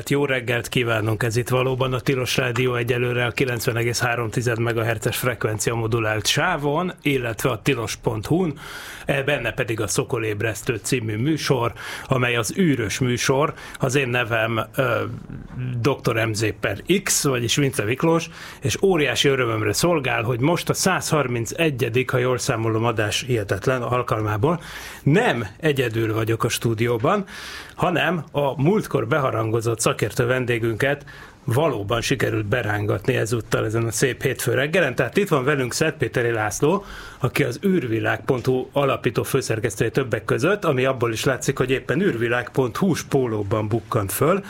Reggelt, jó reggelt kívánunk! Ez itt valóban a Tilos Rádió egyelőre a 90,3 MHz frekvencia modulált sávon, illetve a tilos.hu-n, e, benne pedig a Szokolébresztő című műsor, amely az űrös műsor. Az én nevem Dr. MZ per X, vagyis Vince Miklós, és óriási örömömre szolgál, hogy most a 131. ha jól számolom adás hihetetlen alkalmából nem egyedül vagyok a stúdióban, hanem a múltkor beharangozott szakértő vendégünket valóban sikerült berángatni ezúttal ezen a szép hétfő reggelen. Tehát itt van velünk Szentpéteri László, aki az űrvilág.hu alapító főszerkesztője többek között, ami abból is látszik, hogy éppen űrvilág.hu spólóban bukkant föl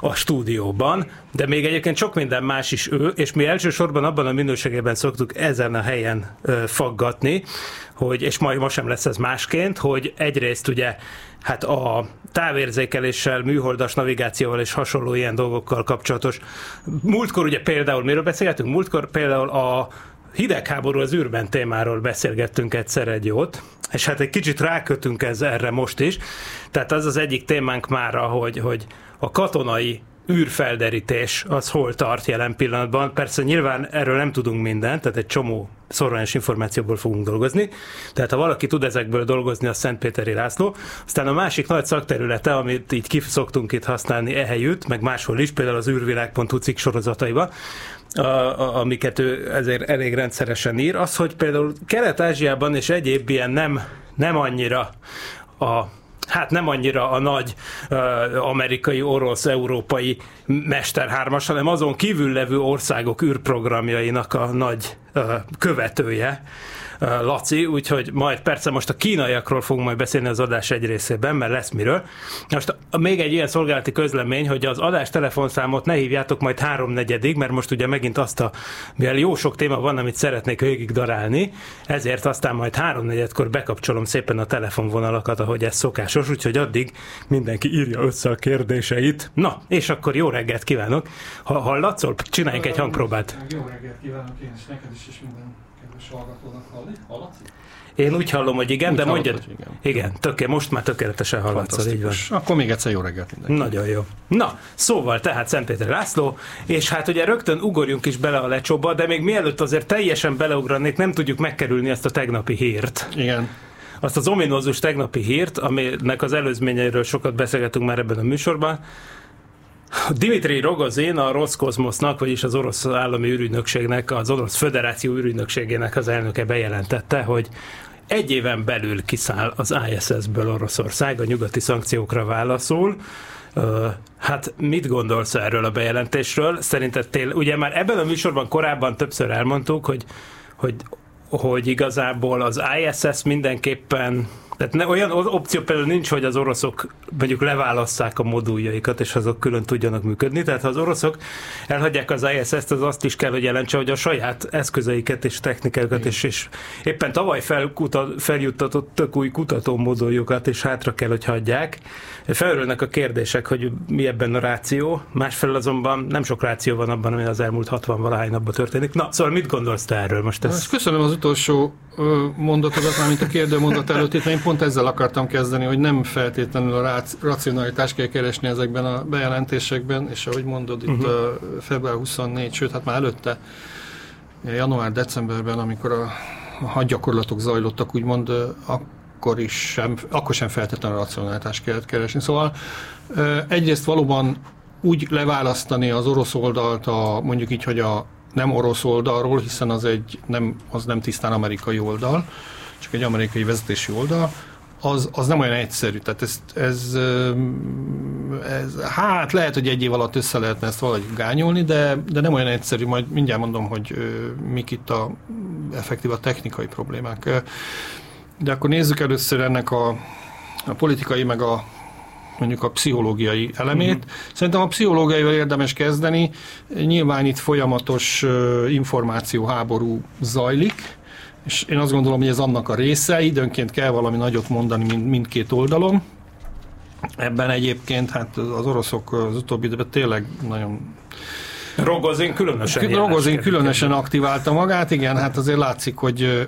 a stúdióban, de még egyébként sok minden más is ő, és mi elsősorban abban a minőségében szoktuk ezen a helyen ö, faggatni, hogy, és majd most sem lesz ez másként, hogy egyrészt ugye hát a távérzékeléssel, műholdas navigációval és hasonló ilyen dolgokkal kapcsolatos. Múltkor ugye például, miről beszélgetünk? Múltkor például a hidegháború az űrben témáról beszélgettünk egyszer egy jót, és hát egy kicsit rákötünk ez erre most is. Tehát az az egyik témánk már, hogy, hogy a katonai űrfelderítés az hol tart jelen pillanatban. Persze nyilván erről nem tudunk mindent, tehát egy csomó szorványos információból fogunk dolgozni. Tehát ha valaki tud ezekből dolgozni, a Szentpéteri László. Aztán a másik nagy szakterülete, amit így szoktunk itt használni ehelyütt, meg máshol is, például az űrvilág.hu cikk sorozataiban, a, a, amiket ő ezért elég rendszeresen ír, az, hogy például Kelet-Ázsiában és egyéb ilyen nem, nem annyira a hát nem annyira a nagy amerikai, orosz, európai mesterhármas, hanem azon kívül levő országok űrprogramjainak a nagy követője. Laci, úgyhogy majd persze most a kínaiakról fogunk majd beszélni az adás egy részében, mert lesz miről. Most még egy ilyen szolgálati közlemény, hogy az adás telefonszámot ne hívjátok majd háromnegyedig, mert most ugye megint azt a, mivel jó sok téma van, amit szeretnék végig darálni, ezért aztán majd háromnegyedkor bekapcsolom szépen a telefonvonalakat, ahogy ez szokásos, úgyhogy addig mindenki írja össze a kérdéseit. Na, és akkor jó reggelt kívánok! Ha hallatszol, csináljunk egy hangpróbát. Jó reggelt kívánok én is, neked is, és minden kedves hallgatónak halli. Hallatszik? Én úgy hallom, hogy igen, Úgy de hogy igen. Igen, töké, most már tökéletesen hallatszol, így van. Akkor még egyszer jó reggelt mindenki. Nagyon jó. Na, szóval tehát Szentpéter László, és hát ugye rögtön ugorjunk is bele a lecsóba, de még mielőtt azért teljesen beleugranék, nem tudjuk megkerülni ezt a tegnapi hírt. Igen. Azt az ominózus tegnapi hírt, aminek az előzményeiről sokat beszélgetünk már ebben a műsorban. Dimitri Rogozin, a Roszkozmosznak, vagyis az orosz állami űrügynökségnek, az orosz föderáció űrügynökségének az elnöke bejelentette, hogy egy éven belül kiszáll az ISS-ből Oroszország, a nyugati szankciókra válaszol. Hát mit gondolsz erről a bejelentésről? Szerinted tél, ugye már ebben a műsorban korábban többször elmondtuk, hogy, hogy, hogy igazából az ISS mindenképpen tehát ne, olyan opció például nincs, hogy az oroszok mondjuk leválasszák a moduljaikat, és azok külön tudjanak működni. Tehát ha az oroszok elhagyják az ISS-t, az azt is kell, hogy jelentse, hogy a saját eszközeiket és technikájukat, és, és éppen tavaly felkutat, feljuttatott tök új kutató moduljukat, és hátra kell, hogy hagyják. Felörülnek a kérdések, hogy mi ebben a ráció. Másfelől azonban nem sok ráció van abban, ami az elmúlt 60 valahány napban történik. Na, szóval mit gondolsz te erről most? Ez... Köszönöm az utolsó mondatodat, mármint a kérdő mondat előtt, itt, mert én pont ezzel akartam kezdeni, hogy nem feltétlenül a rác- racionalitást kell keresni ezekben a bejelentésekben, és ahogy mondod, itt Mhm. uh-huh. február 24, sőt, hát már előtte, január-decemberben, amikor a, a hadgyakorlatok zajlottak, úgymond, akkor is sem, akkor sem feltétlenül a racionalitást kellett keresni. Szóval egyrészt valóban úgy leválasztani az orosz oldalt, a, mondjuk így, hogy a nem orosz oldalról, hiszen az, egy, nem, az nem tisztán amerikai oldal, csak egy amerikai vezetési oldal, az, az nem olyan egyszerű. Tehát ez, ez, ez, hát lehet, hogy egy év alatt össze lehetne ezt valahogy gányolni, de, de nem olyan egyszerű. Majd mindjárt mondom, hogy mik itt a effektív a technikai problémák. De akkor nézzük először ennek a, a politikai meg a mondjuk a pszichológiai elemét. Uh-huh. Szerintem a pszichológiaival érdemes kezdeni. Nyilván itt folyamatos információháború zajlik, és én azt gondolom, hogy ez annak a része, időnként kell valami nagyot mondani mind, mindkét oldalon. Ebben egyébként hát az oroszok az utóbbi időben tényleg nagyon Rogozin különösen Rogozin különösen aktiválta magát, igen, hát azért látszik, hogy ö,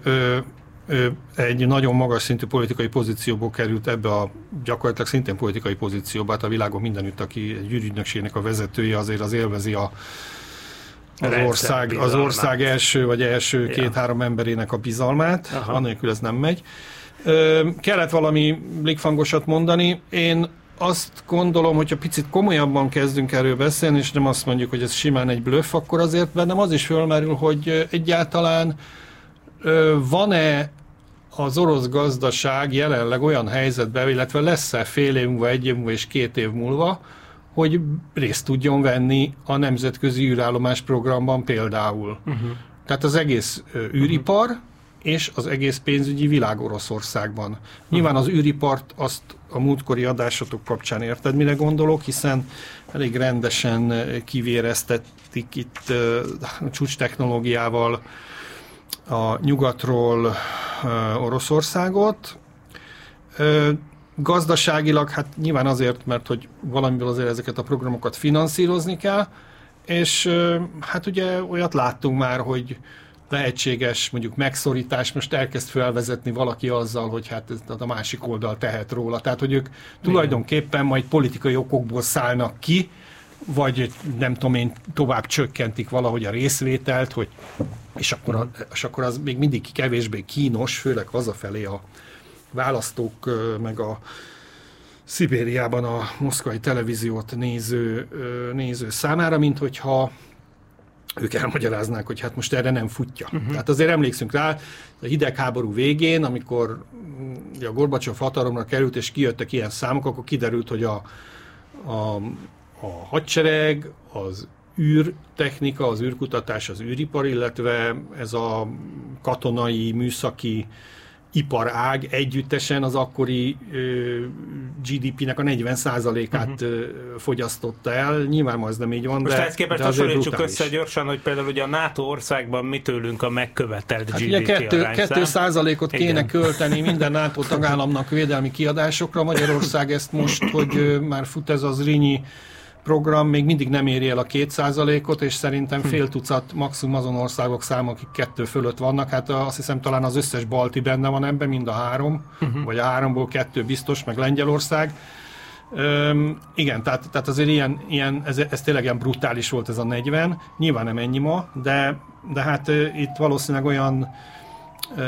ö, egy nagyon magas szintű politikai pozícióból került ebbe a gyakorlatilag szintén politikai pozícióba, hát a világon mindenütt, aki egy ürügynökségnek a vezetője, azért az élvezi a az ország, az ország első vagy első Ja. két-három emberének a bizalmát, Aha. annélkül ez nem megy. Ö, kellett valami blikfangosat mondani. Én azt gondolom, hogyha picit komolyabban kezdünk erről beszélni, és nem azt mondjuk, hogy ez simán egy blöff, akkor azért bennem az is fölmerül, hogy egyáltalán van-e az orosz gazdaság jelenleg olyan helyzetben, illetve lesz-e fél év múlva, egy év múlva és két év múlva, hogy részt tudjon venni a nemzetközi űrállomás programban például. Uh-huh. Tehát az egész űripar és az egész pénzügyi világ Oroszországban. Nyilván az űripart azt a múltkori adásatok kapcsán érted, mire gondolok, hiszen elég rendesen ö, kivéreztetik itt a csúcs technológiával a nyugatról Oroszországot. Gazdaságilag, hát nyilván azért, mert hogy valamiből azért ezeket a programokat finanszírozni kell, és hát ugye olyat láttunk már, hogy lehetséges mondjuk megszorítás, most elkezd felvezetni valaki azzal, hogy hát ez a másik oldal tehet róla. Tehát, hogy ők tulajdonképpen majd politikai okokból szállnak ki, vagy nem tudom én, tovább csökkentik valahogy a részvételt, hogy, és, akkor a, és akkor az még mindig kevésbé kínos, főleg hazafelé a választók, meg a Szibériában a moszkvai televíziót néző, néző számára, mint hogyha ők elmagyaráznák, hogy hát most erre nem futja. Uh-huh. Tehát azért emlékszünk rá, a hidegháború végén, amikor ugye a Gorbacsov hatalomra került, és kijöttek ilyen számok, akkor kiderült, hogy a, a, a hadsereg, az űrtechnika, az űrkutatás, az űripar, illetve ez a katonai, műszaki iparág együttesen az akkori GDP-nek a 40%-át uh-huh. fogyasztotta el. Nyilván ma ez nem így van, Most de, ehhez képest hasonlítsuk össze gyorsan, hogy például ugye a NATO országban mi tőlünk a megkövetelt Hát GDP ugye kettő, arányszám. kettő százalékot kéne Igen. költeni minden NATO tagállamnak védelmi kiadásokra. Magyarország ezt most, hogy már fut ez az Rinyi program, még mindig nem éri el a két százalékot, és szerintem Hm. fél tucat maximum azon országok száma, akik kettő fölött vannak. Hát azt hiszem talán az összes balti benne van ebben, mind a három, Mhm. vagy a háromból kettő biztos, meg Lengyelország. Öm, igen, tehát, tehát azért ilyen, ilyen ez, ez tényleg ilyen brutális volt ez a 40, nyilván nem ennyi ma, de, de hát itt valószínűleg olyan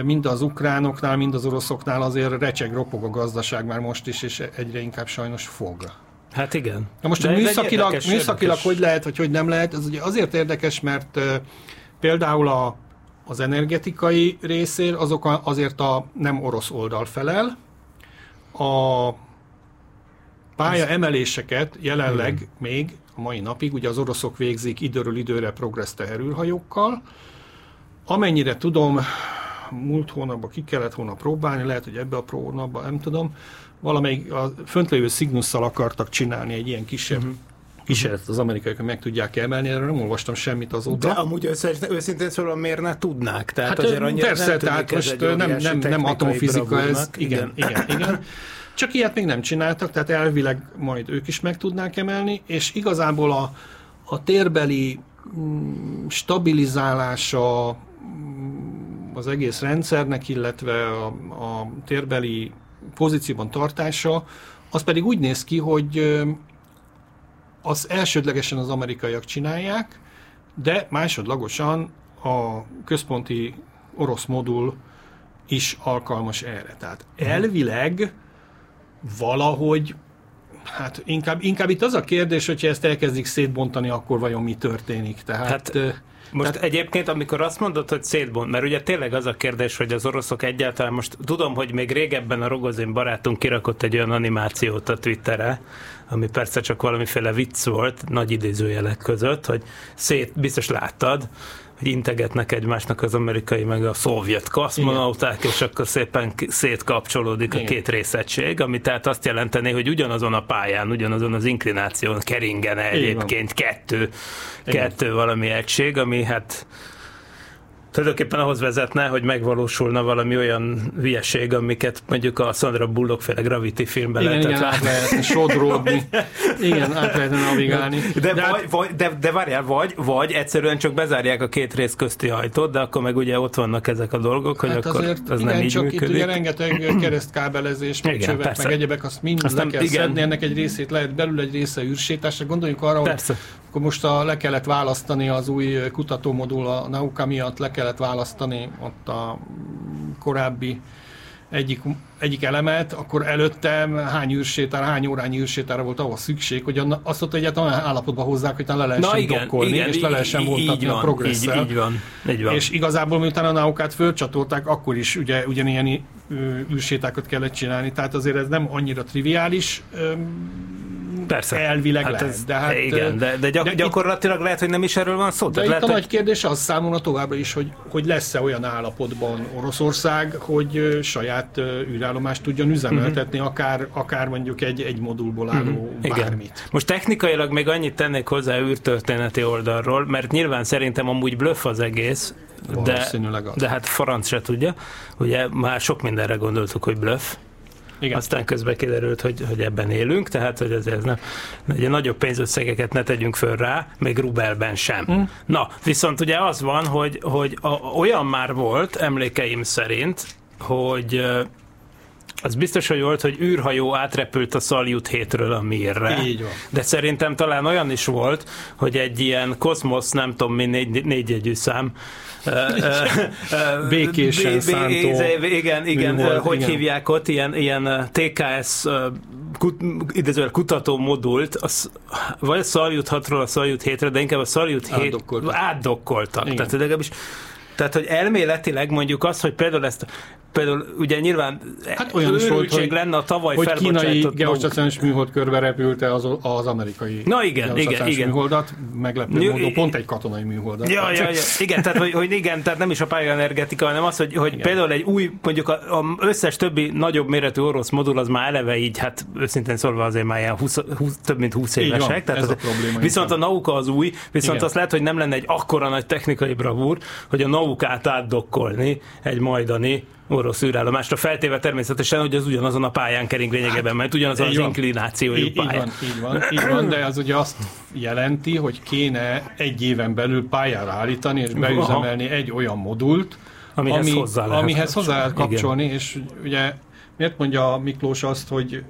mind az ukránoknál, mind az oroszoknál azért recseg, ropog a gazdaság már most is, és egyre inkább sajnos fog. Hát igen. Na most hogy egy műszakilag, érdekes- műszakilag érdekes- hogy lehet, vagy hogy nem lehet, ez ugye azért érdekes, mert például a, az energetikai részér azok a, azért a nem orosz oldal felel. A pálya emeléseket jelenleg még a mai napig, ugye az oroszok végzik időről időre progressz teherülhajókkal. Amennyire tudom, múlt hónapban ki kellett volna próbálni, lehet, hogy ebbe a hónapban, nem tudom, valamelyik a föntlévő Cygnusszal akartak csinálni egy ilyen kisebb uh-huh. kísérletet az amerikaiak, hogy meg tudják emelni, erről nem olvastam semmit azóta. De amúgy össze, őszintén szólva miért ne tudnák? Tehát Hát azért annyira persze, nem tehát ez most nem, nem, nem atomfizika ez. bravúrnak. Igen, igen, igen. Csak ilyet még nem csináltak, tehát elvileg majd ők is meg tudnák emelni, és igazából a, a térbeli mm, stabilizálása mm, az egész rendszernek, illetve a, a térbeli pozícióban tartása, az pedig úgy néz ki, hogy az elsődlegesen az amerikaiak csinálják, de másodlagosan a központi orosz modul is alkalmas erre. Tehát elvileg valahogy, hát inkább, inkább itt az a kérdés, hogyha ezt elkezdik szétbontani, akkor vajon mi történik. Tehát, Hát, Most Tehát- egyébként, amikor azt mondod, hogy szétbont, mert ugye tényleg az a kérdés, hogy az oroszok egyáltalán, most tudom, hogy még régebben a Rogozin barátunk kirakott egy olyan animációt a Twitterre, ami persze csak valamiféle vicc volt, nagy idézőjelek között, hogy szét, biztos láttad, integetnek egymásnak az amerikai meg a szovjet kaszmonauták, és akkor szépen szétkapcsolódik a Igen. két részegység, ami tehát azt jelenteni, hogy ugyanazon a pályán, ugyanazon az inklináción keringene egyébként kettő, kettő valami egység, ami hát tulajdonképpen ahhoz vezetne, hogy megvalósulna valami olyan hülyeség, amiket mondjuk a Sandra Bullock féle Gravity filmben Igen, lehetett igen, át látni. lehetne sodródni. Igen, át lehetne navigálni. De, de, hát- vagy, vagy, de, de várjál, vagy, vagy egyszerűen csak bezárják a két rész közti ajtót, de akkor meg ugye ott vannak ezek a dolgok, hogy Hát akkor azért, az igen, nem így csak működik. itt ugye rengeteg keresztkábelezés, meg Igen, csövek, persze. meg egyebek, azt mind Azt le kell igen. szedni, ennek egy részét lehet belül, egy része űrsétásra. Gondoljunk arra, hogy Persze. Akkor most a, le kellett választani az új kutatómodul a Nauka miatt, le kellett választani ott a korábbi egyik, egyik elemet, akkor előtte hány űrsétára, hány órányi űrsétára volt ahhoz szükség, hogy azt ott egyáltalán olyan állapotba hozzák, hogy le lehessen Na igen, dokkolni, igen, és le lehessen vontatni a progresszel. Így, így van, így van. És igazából miután a naukát fölcsatolták, akkor is ugye ugyanilyen űrsétákat kellett csinálni, tehát azért ez nem annyira triviális, Persze. elvileg hát lehet, ez, de hát, igen, de, de, gyak, de itt- gyakorlatilag lehet, hogy nem is erről van szó. De itt lehet, a hogy- nagy kérdés az számomra továbbra is, hogy, hogy lesz-e olyan állapotban Oroszország, hogy saját űrállomást tudjon üzemeltetni, akár, akár mondjuk egy, egy modulból álló Igen. bármit. Most technikailag még annyit tennék hozzá űrtörténeti oldalról, mert nyilván szerintem amúgy bluff az egész, de, de hát franc se tudja. Ugye már sok mindenre gondoltuk, hogy bluff. Igen. Aztán közben kiderült, hogy, hogy ebben élünk, tehát hogy ezért ez nem, ugye nagyobb pénzösszegeket ne tegyünk föl rá, még rubelben sem. Hm. Na, viszont ugye az van, hogy, hogy a, olyan már volt, emlékeim szerint, hogy az biztos, hogy volt, hogy űrhajó átrepült a Salyut hétről a Mirre. Így van. De szerintem talán olyan is volt, hogy egy ilyen Cosmos, nem tudom mi, négy, négyjegyű szám, Békésen bé- bé- szántó Igen, igen, műhold, ö, hogy igen. hívják ott, ilyen, ilyen TKS kut, idézővel kutató modult, az, vagy a Salyut 6-ról a Salyut 7-re, de inkább a Salyut 7 Átdokkoltak. átdokkoltak. Igen. Tehát legalábbis tehát, hogy elméletileg mondjuk az, hogy például ezt, például ugye nyilván Hát olyan is volt, hogy, lenne a tavaly hogy kínai geostacionáris műhold körbe repülte az, az amerikai Na igen, igen, igen. műholdat, meglepő Jó, módon pont egy katonai műholdat. Ja, ja, ja. Igen, tehát hogy, hogy igen, tehát nem is a pályaenergetika, hanem az, hogy, hogy Igen. például egy új, mondjuk a, a összes többi nagyobb méretű orosz modul az már eleve így, hát őszintén szólva azért már ilyen 20, 20, több mint 20 Így évesek. van, tehát ez az, a probléma Viszont a inkább. nauka az új, viszont Igen. azt lehet, hogy nem lenne egy akkora nagy technikai bravúr, hogy a naukát átdokkolni egy majdani orosz űrállomásra, feltéve természetesen, hogy az ugyanazon a pályán kering lényegében, mert ugyanazon így az van. inklinációjú Így, így pálya. van, így van, így van, de az ugye azt jelenti, hogy kéne egy éven belül pályára állítani és beüzemelni egy olyan modult, Amihez hozzá lehet amihez hozzá lehet kapcsolni. kapcsolni, és ugye miért mondja Miklós azt, hogy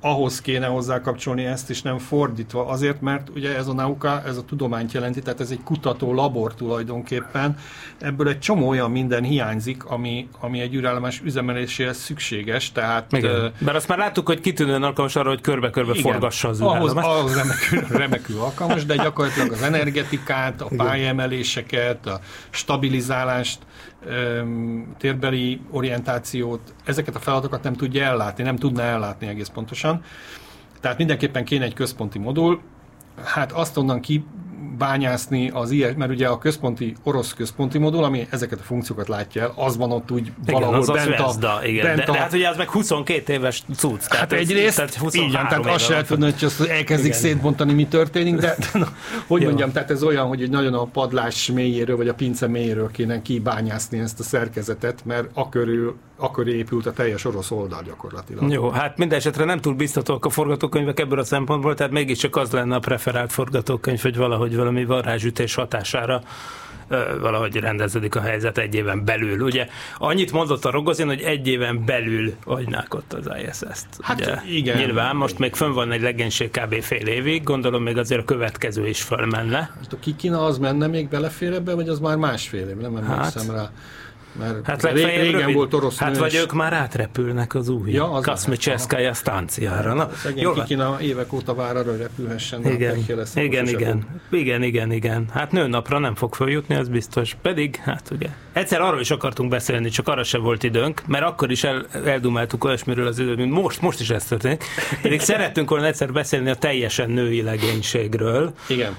ahhoz kéne hozzá kapcsolni ezt, és nem fordítva. Azért, mert ugye ez a nauka, ez a tudományt jelenti, tehát ez egy kutató labor tulajdonképpen. Ebből egy csomó olyan minden hiányzik, ami, ami egy űrállomás üzemeléséhez szükséges, tehát Igen. Mert azt már láttuk, hogy kitűnően alkalmas arra, hogy körbe-körbe igen. forgassa az ahhoz, ahhoz remekül, remekül alkalmas, de gyakorlatilag az energetikát, a pályaemeléseket, a stabilizálást, térbeli orientációt, ezeket a feladatokat nem tudja ellátni, nem tudna ellátni egész pontosan. Tehát mindenképpen kéne egy központi modul, hát azt onnan kibányászni az ilyen, mert ugye a központi, orosz központi modul, ami ezeket a funkciókat látja el, az van ott úgy Igen, valahol az bent a, Zvezda, igen. bent De, a, de, hát ugye az meg 22 éves cucc. Hát ez- egyrészt, tehát így van, 23 tehát azt se tudni, hogy azt elkezdik Igen. szétbontani, mi történik, de na, hogy Jó. mondjam, tehát ez olyan, hogy egy nagyon a padlás mélyéről, vagy a pince mélyéről kéne kibányászni ezt a szerkezetet, mert akörül, aköré épült a teljes orosz oldal gyakorlatilag. Jó, hát minden esetre nem túl biztatóak a forgatókönyvek ebből a szempontból, tehát mégiscsak az lenne a preferált forgatókönyv, hogy valahogy valami varázsütés hatására valahogy rendeződik a helyzet egy éven belül. Ugye annyit mondott a Rogozin, hogy egy éven belül agynák ott az ISS-t. Hát ugye, igen. Nyilván most még fönn van egy legénység kb. fél évig, gondolom még azért a következő is fölmenne. Most a Kikina az menne még belefér ebbe, vagy az már másfél év, nem emlékszem Hát. rá. Mert Hát legfeljebb régen rövid. volt orosz Hát nő, vagy ők már átrepülnek az új Ja, Kaszmicseszkája stanciára. Na, Szegény jól. Kikina évek óta vár arra, hogy repülhessen. Igen, lesz, igen, igen, igen, igen, igen. Hát nőnapra nem fog följutni, az biztos. Pedig, hát ugye. Egyszer arról is akartunk beszélni, csak arra se volt időnk, mert akkor is el, eldumáltuk olyasmiről az időt, mint most, most is ez történik. Pedig szerettünk volna egyszer beszélni a teljesen női legénységről. Igen.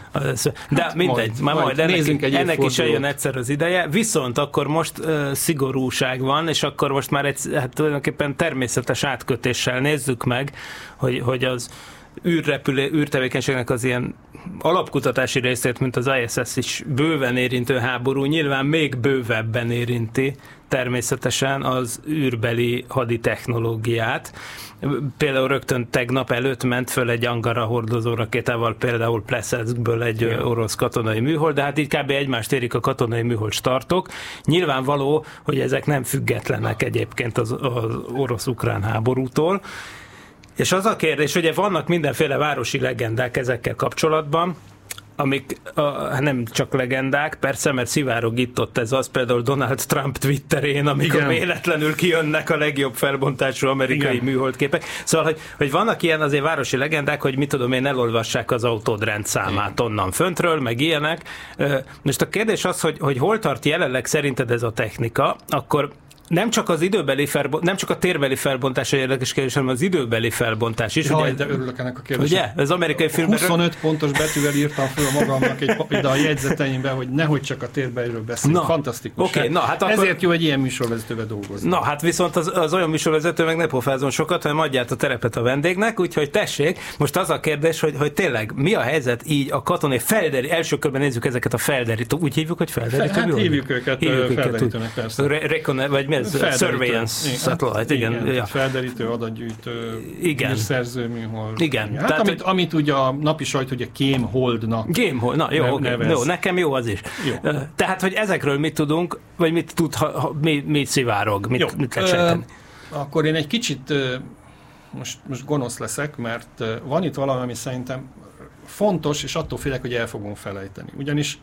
De Hát mindegy, majd- már majd majd, ennek, nézzünk egy ennek is eljön egyszer az ideje. Viszont akkor most uh, szigorúság van, és akkor most már egy, hát tulajdonképpen természetes átkötéssel nézzük meg, hogy, hogy az űrrepülő, űrtevékenységnek az ilyen alapkutatási részét, mint az ISS is bőven érintő háború, nyilván még bővebben érinti természetesen az űrbeli haditechnológiát. Például rögtön tegnap előtt ment föl egy Angara hordozó rakétával, például Plesetzkből egy ö, orosz katonai műhold, de hát így kb. egymást érik a katonai műhold startok. Nyilvánvaló, hogy ezek nem függetlenek egyébként az, az orosz-ukrán háborútól. És az a kérdés, ugye vannak mindenféle városi legendák ezekkel kapcsolatban, amik a, hát nem csak legendák, persze, mert szivárog itt ott ez az, például Donald Trump Twitterén, amikor Igen. véletlenül kijönnek a legjobb felbontású amerikai Igen. műholdképek. Szóval, hogy, hogy vannak ilyen azért városi legendák, hogy mit tudom én, elolvassák az autód rendszámát onnan föntről, meg ilyenek. Most a kérdés az, hogy, hogy hol tart jelenleg szerinted ez a technika, akkor nem csak az időbeli felbontás, nem csak a térbeli felbontás a érdekes kérdés, hanem az időbeli felbontás is. Jaj, ugye, de örülök ennek a kérdésnek. ugye? Az amerikai filmben 25 pontos betűvel írtam föl magamnak egy ide a jegyzeteimben, hogy nehogy csak a térbeliről beszélünk. Na, Fantasztikus. oké, na, hát akkor- Ezért jó egy ilyen műsorvezetővel dolgozni. Na, hát viszont az, az olyan műsorvezető meg ne pofázon sokat, hanem adja át a terepet a vendégnek, úgyhogy tessék, most az a kérdés, hogy, hogy tényleg mi a helyzet így a katonai felderi, első körben nézzük ezeket a felderítő, úgy hívjuk, hogy felderítő? Hát hívjuk őket, ö, felderítőnek, persze. Re- vagy mi ez? Felderítő. Surveillance Igen. satellite, igen. igen ja. Felderítő, adatgyűjtő, Igen. szerző műhold. Igen, Hát tehát, amit, hogy- amit ugye a napi sajt ugye Kém Holdnak Game Hall, na jó, Ne- okay. nevez. jó, nekem jó az is. Jó. Tehát, hogy ezekről mit tudunk, vagy mit tud, ha, ha, mi, mi szivárog, mit, Jó. mit lehet sejteni? Akkor én egy kicsit most, most gonosz leszek, mert van itt valami, ami szerintem fontos, és attól félek, hogy el fogom felejteni. Ugyanis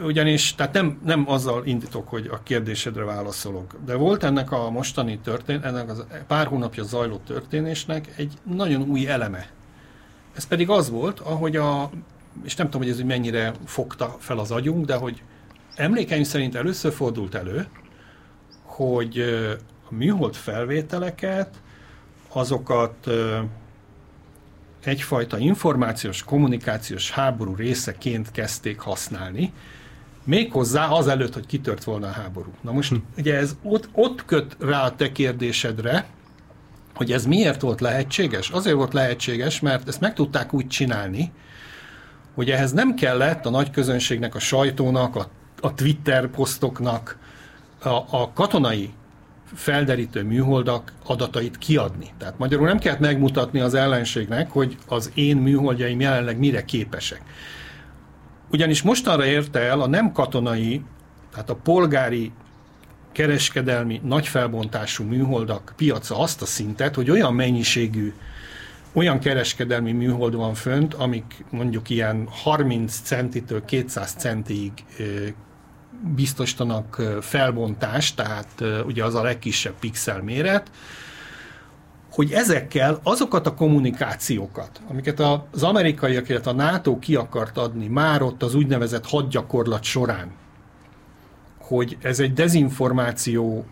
ugyanis, tehát nem, nem azzal indítok, hogy a kérdésedre válaszolok, de volt ennek a mostani történ, ennek az pár hónapja zajló történésnek egy nagyon új eleme. Ez pedig az volt, ahogy a, és nem tudom, hogy ez hogy mennyire fogta fel az agyunk, de hogy emlékeim szerint először fordult elő, hogy a műhold felvételeket, azokat egyfajta információs, kommunikációs háború részeként kezdték használni, méghozzá azelőtt, hogy kitört volna a háború. Na most ugye ez ott, ott köt rá a te kérdésedre, hogy ez miért volt lehetséges? Azért volt lehetséges, mert ezt meg tudták úgy csinálni, hogy ehhez nem kellett a nagy közönségnek, a sajtónak, a, a Twitter posztoknak, a, a katonai felderítő műholdak adatait kiadni. Tehát magyarul nem kellett megmutatni az ellenségnek, hogy az én műholdjaim jelenleg mire képesek. Ugyanis mostanra érte el a nem katonai, tehát a polgári kereskedelmi nagyfelbontású műholdak piaca azt a szintet, hogy olyan mennyiségű olyan kereskedelmi műhold van fönt, amik mondjuk ilyen 30 centitől 200 centig biztosítanak felbontást, tehát ugye az a legkisebb pixel méret, hogy ezekkel azokat a kommunikációkat, amiket az amerikaiak, illetve a NATO ki akart adni már ott az úgynevezett hadgyakorlat során, hogy ez egy dezinformáció,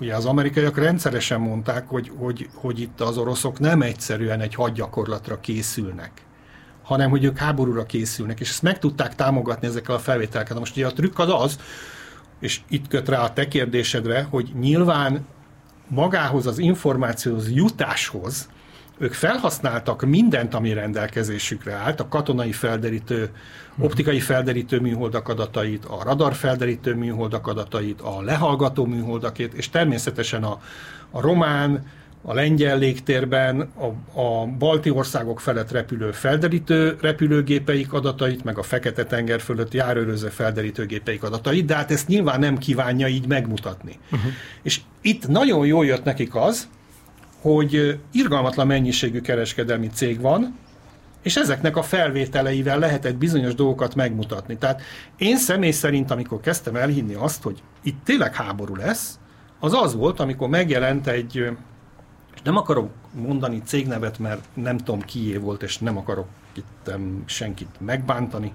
ugye az amerikaiak rendszeresen mondták, hogy, hogy, hogy itt az oroszok nem egyszerűen egy hadgyakorlatra készülnek, hanem hogy ők háborúra készülnek, és ezt meg tudták támogatni ezekkel a felvételeket. Na most ugye a trükk az az, és itt köt rá a te kérdésedre, hogy nyilván magához az információhoz jutáshoz ők felhasználtak mindent, ami rendelkezésükre állt, a katonai felderítő, optikai felderítő műholdak adatait, a radar felderítő műholdak adatait, a lehallgató műholdakét, és természetesen a, a román, a lengyel légtérben a, a balti országok felett repülő felderítő repülőgépeik adatait, meg a Fekete-tenger fölött járőröző felderítőgépeik adatait, de hát ezt nyilván nem kívánja így megmutatni. Uh-huh. És itt nagyon jól jött nekik az, hogy irgalmatlan mennyiségű kereskedelmi cég van, és ezeknek a felvételeivel lehetett bizonyos dolgokat megmutatni. Tehát én személy szerint, amikor kezdtem elhinni azt, hogy itt tényleg háború lesz, az az volt, amikor megjelent egy, nem akarok mondani cégnevet, mert nem tudom kié volt, és nem akarok itt senkit megbántani.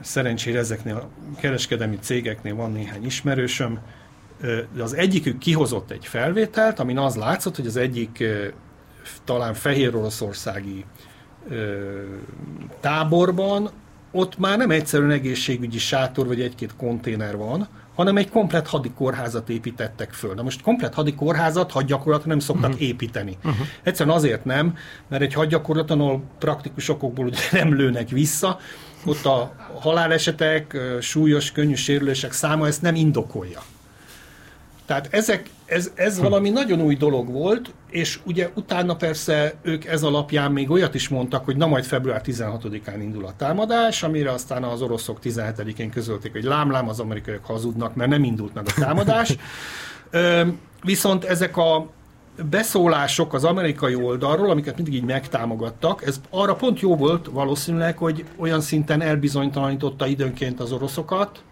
Szerencsére ezeknél a kereskedelmi cégeknél van néhány ismerősöm. De az egyikük kihozott egy felvételt, amin az látszott, hogy az egyik talán fehér oroszországi táborban ott már nem egyszerűen egészségügyi sátor vagy egy-két konténer van, hanem egy komplet hadikórházat építettek föl. Na most komplet hadikórházat hadgyakorlatilag nem szoktak uh-huh. építeni. Uh-huh. Egyszerűen azért nem, mert egy hadgyakorlaton, ahol praktikus okokból ugye nem lőnek vissza, ott a halálesetek, súlyos, könnyű sérülések száma ezt nem indokolja. Tehát ezek, ez, ez valami nagyon új dolog volt, és ugye utána persze ők ez alapján még olyat is mondtak, hogy na majd február 16-án indul a támadás, amire aztán az oroszok 17-én közölték, hogy lámlám, az amerikaiak hazudnak, mert nem indult meg a támadás. Viszont ezek a beszólások az amerikai oldalról, amiket mindig így megtámogattak, ez arra pont jó volt valószínűleg, hogy olyan szinten elbizonytalanította időnként az oroszokat,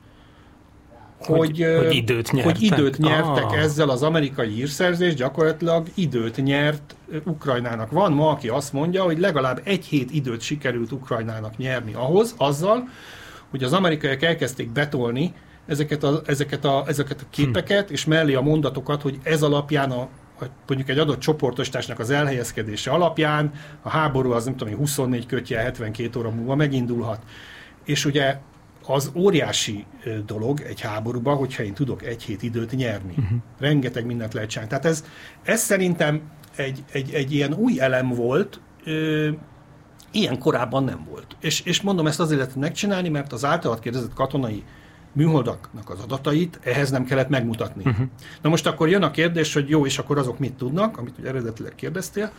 hogy, Hogy- hogy időt hogy nyertek. időt nyertek Ah. ezzel az amerikai hírszerzés, gyakorlatilag időt nyert Ukrajnának. Van ma, aki azt mondja, hogy legalább egy hét időt sikerült Ukrajnának nyerni ahhoz, azzal, hogy az amerikaiak elkezdték betolni ezeket a, ezeket a, ezeket a képeket, és mellé a mondatokat, hogy ez alapján a hogy mondjuk egy adott csoportosításnak az elhelyezkedése alapján a háború az nem tudom, én, 24 kötje 72 óra múlva megindulhat. És ugye az óriási dolog egy háborúban, hogyha én tudok egy hét időt nyerni. Uh-huh. Rengeteg mindent lehet csinálni. Tehát ez, ez szerintem egy, egy, egy ilyen új elem volt, ö, ilyen korábban nem volt. És, és mondom, ezt azért lehet megcsinálni, mert az általad kérdezett katonai műholdaknak az adatait ehhez nem kellett megmutatni. Uh-huh. Na most akkor jön a kérdés, hogy jó, és akkor azok mit tudnak, amit ugye eredetileg kérdeztél.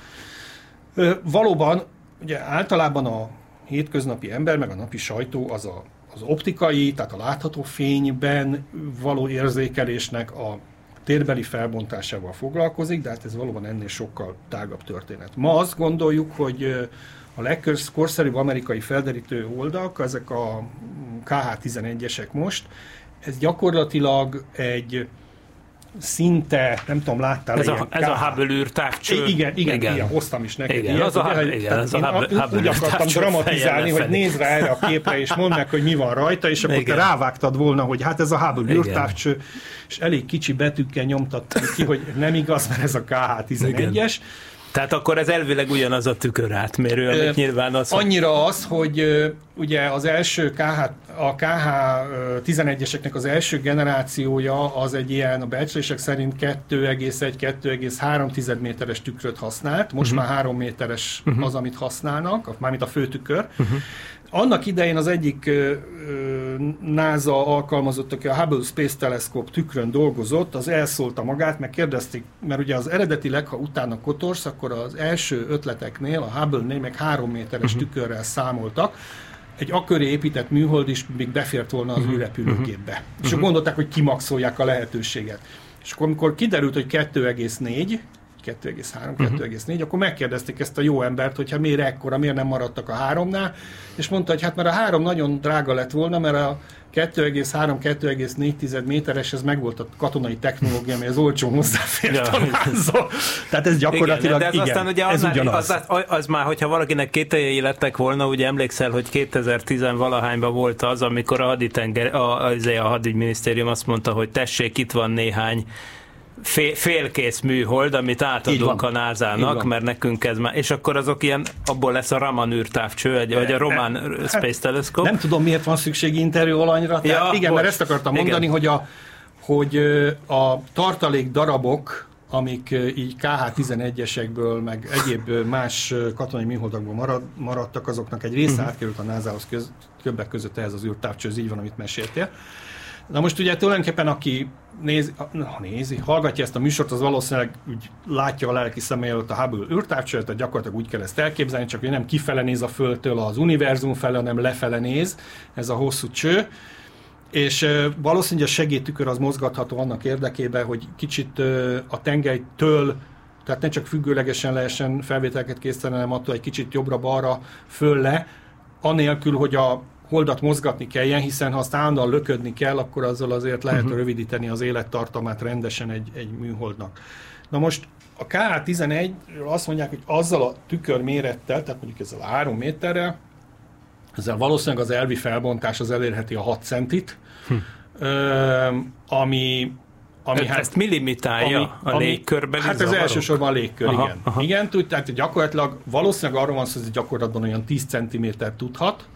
Ö, valóban, ugye általában a hétköznapi ember, meg a napi sajtó az a, az optikai, tehát a látható fényben való érzékelésnek a térbeli felbontásával foglalkozik, de hát ez valóban ennél sokkal tágabb történet. Ma azt gondoljuk, hogy a legkorszerűbb amerikai felderítő oldalak, ezek a KH-11-esek most, ez gyakorlatilag egy szinte, nem tudom, láttál Ez a, ilyen ez a KH Hubble űrtávcső. igen, igen, igen, igen, hoztam is neked Igen, ilyet, az a ugye, Hubble- hogy- igen, az a Hubble- a- Hubble úgy akartam dramatizálni, hogy nézd rá erre a képre, és mondd meg, hogy mi van rajta, és akkor te Igen. rávágtad volna, hogy hát ez a Hubble űrtávcső, és elég kicsi betűkkel nyomtad ki, hogy nem igaz, mert ez a KH-11-es. Tehát akkor ez elvileg ugyanaz a tükör átmérő, amit nyilván az... Annyira az, hogy ugye az első KH, a KH-11-eseknek az első generációja az egy ilyen, a becslések szerint 2,1-2,3 méteres tükröt használt, most uh-huh. már 3 méteres uh-huh. az, amit használnak, mármint a főtükör. Uh-huh. Annak idején az egyik NASA alkalmazott, aki a Hubble Space Telescope tükrön dolgozott, az elszólta magát, meg kérdezték, mert ugye az eredetileg, ha utána kotorsz, akkor az első ötleteknél a Hubble-nél meg három méteres uh-huh. tükörrel számoltak, egy akköré épített műhold is még befért volna az űrrepülőgépbe. Uh-huh. És akkor gondolták, hogy kimaxolják a lehetőséget. És akkor, amikor kiderült, hogy 2,4, 2,3, 2,4, akkor megkérdezték ezt a jó embert, hogy hát miért ekkora, miért nem maradtak a háromnál, és mondta, hogy hát mert a három nagyon drága lett volna, mert a 2,3-2,4 méteres, ez meg volt a katonai technológia, ami az olcsón hozzáfért Ja. NASA. Tehát ez gyakorlatilag, igen, de ez igen, aztán ugye ez annál, ugyanaz. az, az, az, már, hogyha valakinek kételjei lettek volna, ugye emlékszel, hogy 2010-valahányban volt az, amikor a haditenger, a, a, a hadügyminisztérium azt mondta, hogy tessék, itt van néhány fél, félkész műhold, amit átadunk a van. mert nekünk ez már, és akkor azok ilyen, abból lesz a Raman űrtávcső, egy- vagy a Roman Hát, Space Telescope. Nem tudom, miért van szükség interjúalanyra. Tehát Ja, igen, bocs. mert ezt akartam Igen. mondani, hogy a, hogy a tartalék darabok, amik így KH-11-esekből, meg egyéb más katonai műholdakból marad, maradtak, azoknak egy része Mhm. átkerült a NASA-hoz köz, többek között ehhez az űrtávcsőhöz, így van, amit meséltél. Na most ugye tulajdonképpen aki nézi, ha nézi, hallgatja ezt a műsort, az valószínűleg úgy látja a lelki szeme előtt a Hubble űrtávcsőt, tehát gyakorlatilag úgy kell ezt elképzelni, csak hogy nem kifele néz a Földtől az univerzum felé, hanem lefele néz ez a hosszú cső. És valószínűleg a segédtükör az mozgatható annak érdekében, hogy kicsit a tengelytől Tehát ne csak függőlegesen lehessen felvételeket készíteni, hanem attól egy kicsit jobbra-balra, föl-le, anélkül, hogy a holdat mozgatni kelljen, hiszen ha azt állandóan löködni kell, akkor azzal azért lehet uh-huh. rövidíteni az élettartamát rendesen egy, egy műholdnak. Na most a KA11 azt mondják, hogy azzal a tükörmérettel, tehát mondjuk ezzel a 3 méterrel, ezzel valószínűleg az elvi felbontás az elérheti a 6 centit, hm. ö, ami ami hát, ezt mi limitálja ami, a légkörben? Hát ez elsősorban a légkör, aha, igen. Aha. Igen, tud, tehát gyakorlatilag valószínűleg arról van szó, hogy gyakorlatban olyan 10 cm tudhat.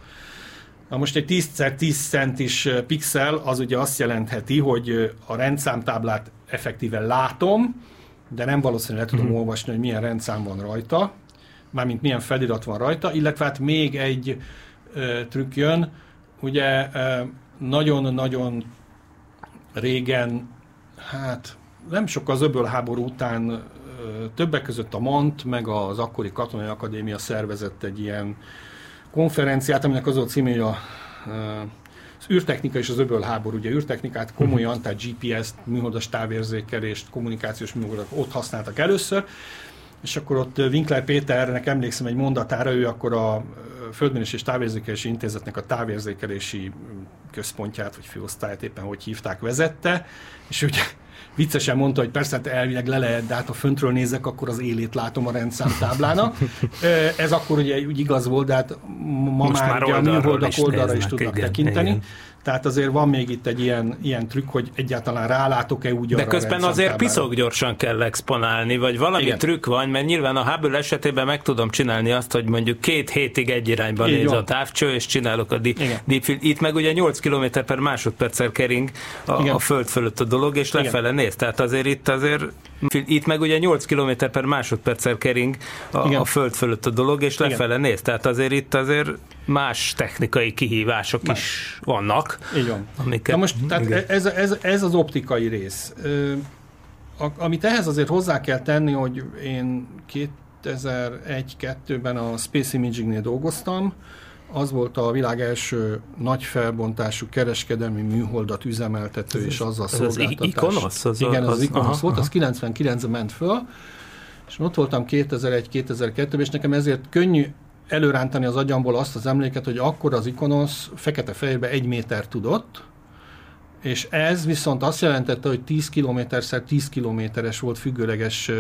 Na most egy 10x10 centis pixel az ugye azt jelentheti, hogy a rendszámtáblát effektíve látom, de nem valószínűleg le tudom uh-huh. olvasni, hogy milyen rendszám van rajta, mármint milyen felirat van rajta, illetve hát még egy ö, trükk jön, ugye ö, nagyon-nagyon régen, hát nem sok az öbölháború után ö, többek között a MONT, meg az akkori Katonai Akadémia szervezett egy ilyen konferenciát, aminek az volt címe, hogy a az űrtechnika és az öbölháború, ugye űrtechnikát komolyan, tehát GPS-t, műholdas távérzékelést, kommunikációs műholdak ott használtak először, és akkor ott Winkler Péternek emlékszem egy mondatára, ő akkor a Földmérés és Távérzékelési Intézetnek a távérzékelési központját, vagy főosztályát éppen hogy hívták, vezette, és ugye viccesen mondta, hogy persze hát elvileg le lehet, de hát ha föntről nézek, akkor az élét látom a rendszámtáblának. Ez akkor ugye úgy igaz volt, de hát ma Most már, már ugye a műholdak oldalra is tudnak igen, tekinteni. Igen. Tehát azért van még itt egy ilyen, ilyen trükk, hogy egyáltalán rálátok-e úgy De közben azért piszok gyorsan kell exponálni, vagy valami Igen. trükk van, mert nyilván a Hubble esetében meg tudom csinálni azt, hogy mondjuk két hétig egy irányba Így néz van. a távcső, és csinálok a di- deep field. Itt meg ugye 8 km per másodperccel kering a, a föld fölött a dolog, és lefele Igen. néz. Tehát azért itt azért itt meg ugye 8 km per másodperccel kering a, a föld fölött a dolog, és lefele Igen. néz. Tehát azért itt azért más technikai kihívások más. is vannak. Így van. Amiket, Na most, tehát ez, ez, ez az optikai rész. A, amit ehhez azért hozzá kell tenni, hogy én 2001-2-ben a Space Imaging-nél dolgoztam, az volt a világ első nagy felbontású kereskedelmi műholdat üzemeltető, ez és azzal ez szolgáltatás. Az Ikonos? Az Igen, az, az Ikonos volt, az 99-ben ment föl, és ott voltam 2001-2002-ben, és nekem ezért könnyű előrántani az agyamból azt az emléket, hogy akkor az Ikonos fekete-fehérbe egy méter tudott, és ez viszont azt jelentette, hogy 10 kilométerszer 10 kilométeres volt függőleges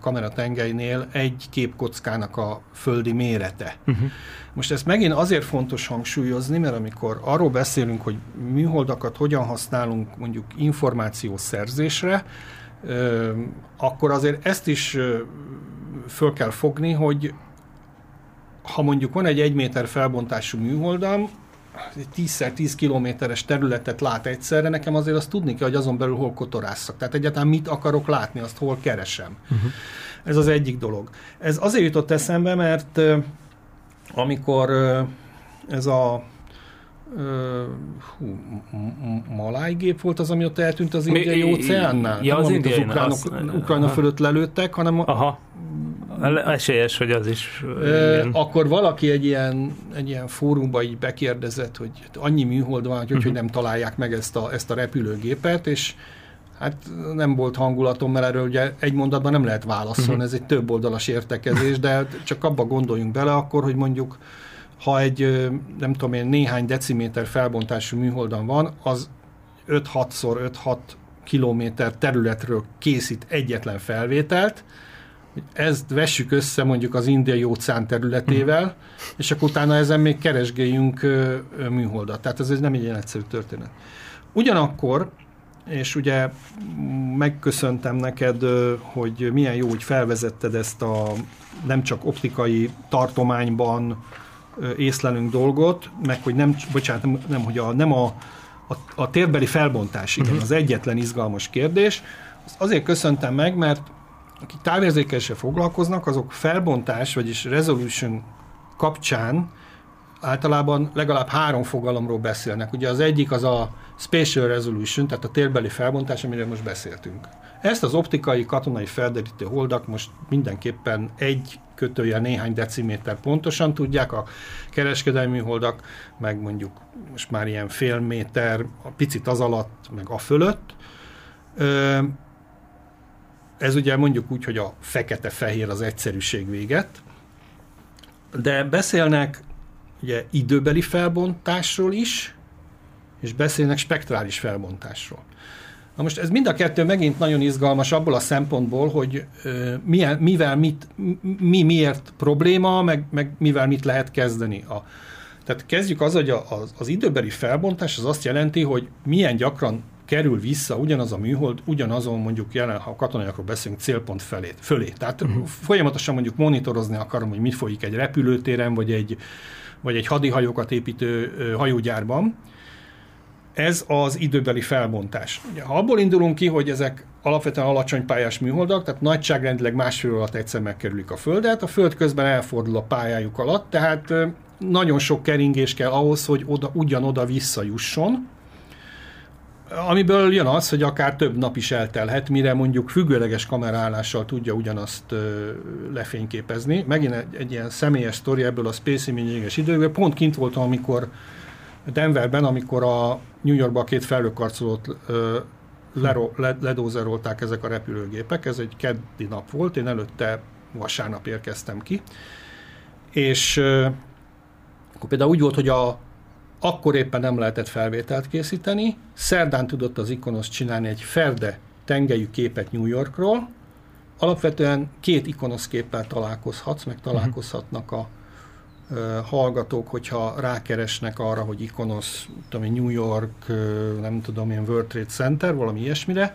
kameratengelynél egy képkockának a földi mérete. Uh-huh. Most ezt megint azért fontos hangsúlyozni, mert amikor arról beszélünk, hogy műholdakat hogyan használunk mondjuk információs szerzésre, akkor azért ezt is föl kell fogni, hogy ha mondjuk van egy egy méter felbontású műholdam, 10x10 kilométeres területet lát egyszerre, nekem azért azt tudni kell, hogy azon belül hol kotorásszak. Tehát egyáltalán mit akarok látni, azt hol keresem. Uh-huh. Ez az egyik dolog. Ez azért jutott eszembe, mert amikor ez a hú, malájgép volt az, ami ott eltűnt az indiai óceánnál? Ja, az, az indiai, az ukránok, az, Ukrajna fölött lelőttek, hanem aha. Esélyes, hogy az is. E, akkor valaki egy ilyen, egy ilyen fórumba így bekérdezett, hogy annyi műhold van, hogy, uh-huh. hogy nem találják meg ezt a, ezt a repülőgépet, és hát nem volt hangulatom, mert erről ugye egy mondatban nem lehet válaszolni, uh-huh. ez egy több oldalas értekezés, de csak abba gondoljunk bele akkor, hogy mondjuk ha egy, nem tudom én, néhány deciméter felbontású műholdan van, az 5-6-szor 5-6 kilométer területről készít egyetlen felvételt, ezt vessük össze mondjuk az indiai óceán területével, uh-huh. és akkor utána ezen még keresgéljünk műholdat. Tehát ez nem egy ilyen egyszerű történet. Ugyanakkor, és ugye megköszöntem neked, hogy milyen jó, hogy felvezetted ezt a nem csak optikai tartományban észlelünk dolgot, meg hogy nem, bocsánat, nem, nem hogy a, nem a, a, a térbeli felbontás, igen, uh-huh. az egyetlen izgalmas kérdés. Azt azért köszöntem meg, mert akik távérzékeléssel foglalkoznak, azok felbontás, vagyis resolution kapcsán általában legalább három fogalomról beszélnek. Ugye az egyik az a spatial resolution, tehát a térbeli felbontás, amiről most beszéltünk. Ezt az optikai katonai felderítő holdak most mindenképpen egy kötője néhány deciméter pontosan tudják, a kereskedelmi holdak meg mondjuk most már ilyen fél méter, a picit az alatt, meg a fölött. ez ugye mondjuk úgy, hogy a fekete-fehér az egyszerűség véget, de beszélnek ugye időbeli felbontásról is, és beszélnek spektrális felbontásról. Na most ez mind a kettő megint nagyon izgalmas abból a szempontból, hogy milyen, mivel mit, mi miért probléma, meg, meg mivel mit lehet kezdeni. A, tehát kezdjük az, hogy a, az, az időbeli felbontás az azt jelenti, hogy milyen gyakran kerül vissza ugyanaz a műhold, ugyanazon mondjuk jelen, ha a katonaiakról beszélünk, célpont felé. fölé. Tehát uh-huh. folyamatosan mondjuk monitorozni akarom, hogy mit folyik egy repülőtéren, vagy egy, vagy egy hadihajókat építő hajógyárban. Ez az időbeli felbontás. Ugye, ha abból indulunk ki, hogy ezek alapvetően alacsony pályás műholdak, tehát nagyságrendileg másfél alatt egyszer megkerülik a Földet, a Föld közben elfordul a pályájuk alatt, tehát nagyon sok keringés kell ahhoz, hogy oda, ugyanoda visszajusson, amiből jön az, hogy akár több nap is eltelhet, mire mondjuk függőleges kamerállással tudja ugyanazt ö, lefényképezni. Megint egy, egy ilyen személyes sztori ebből a Space Imaging-es időből. Pont kint voltam, amikor Denverben, amikor a New Yorkban két felhőkarcolót ö, lero, le, ledózerolták ezek a repülőgépek. Ez egy keddi nap volt, én előtte vasárnap érkeztem ki. És akkor például úgy volt, hogy a akkor éppen nem lehetett felvételt készíteni. Szerdán tudott az Ikonos csinálni egy ferde tengelyű képet New Yorkról. Alapvetően két Ikonos képpel találkozhatsz, meg találkozhatnak a hallgatók, hogyha rákeresnek arra, hogy Ikonos, tudom New York, nem tudom én, World Trade Center, valami ilyesmire.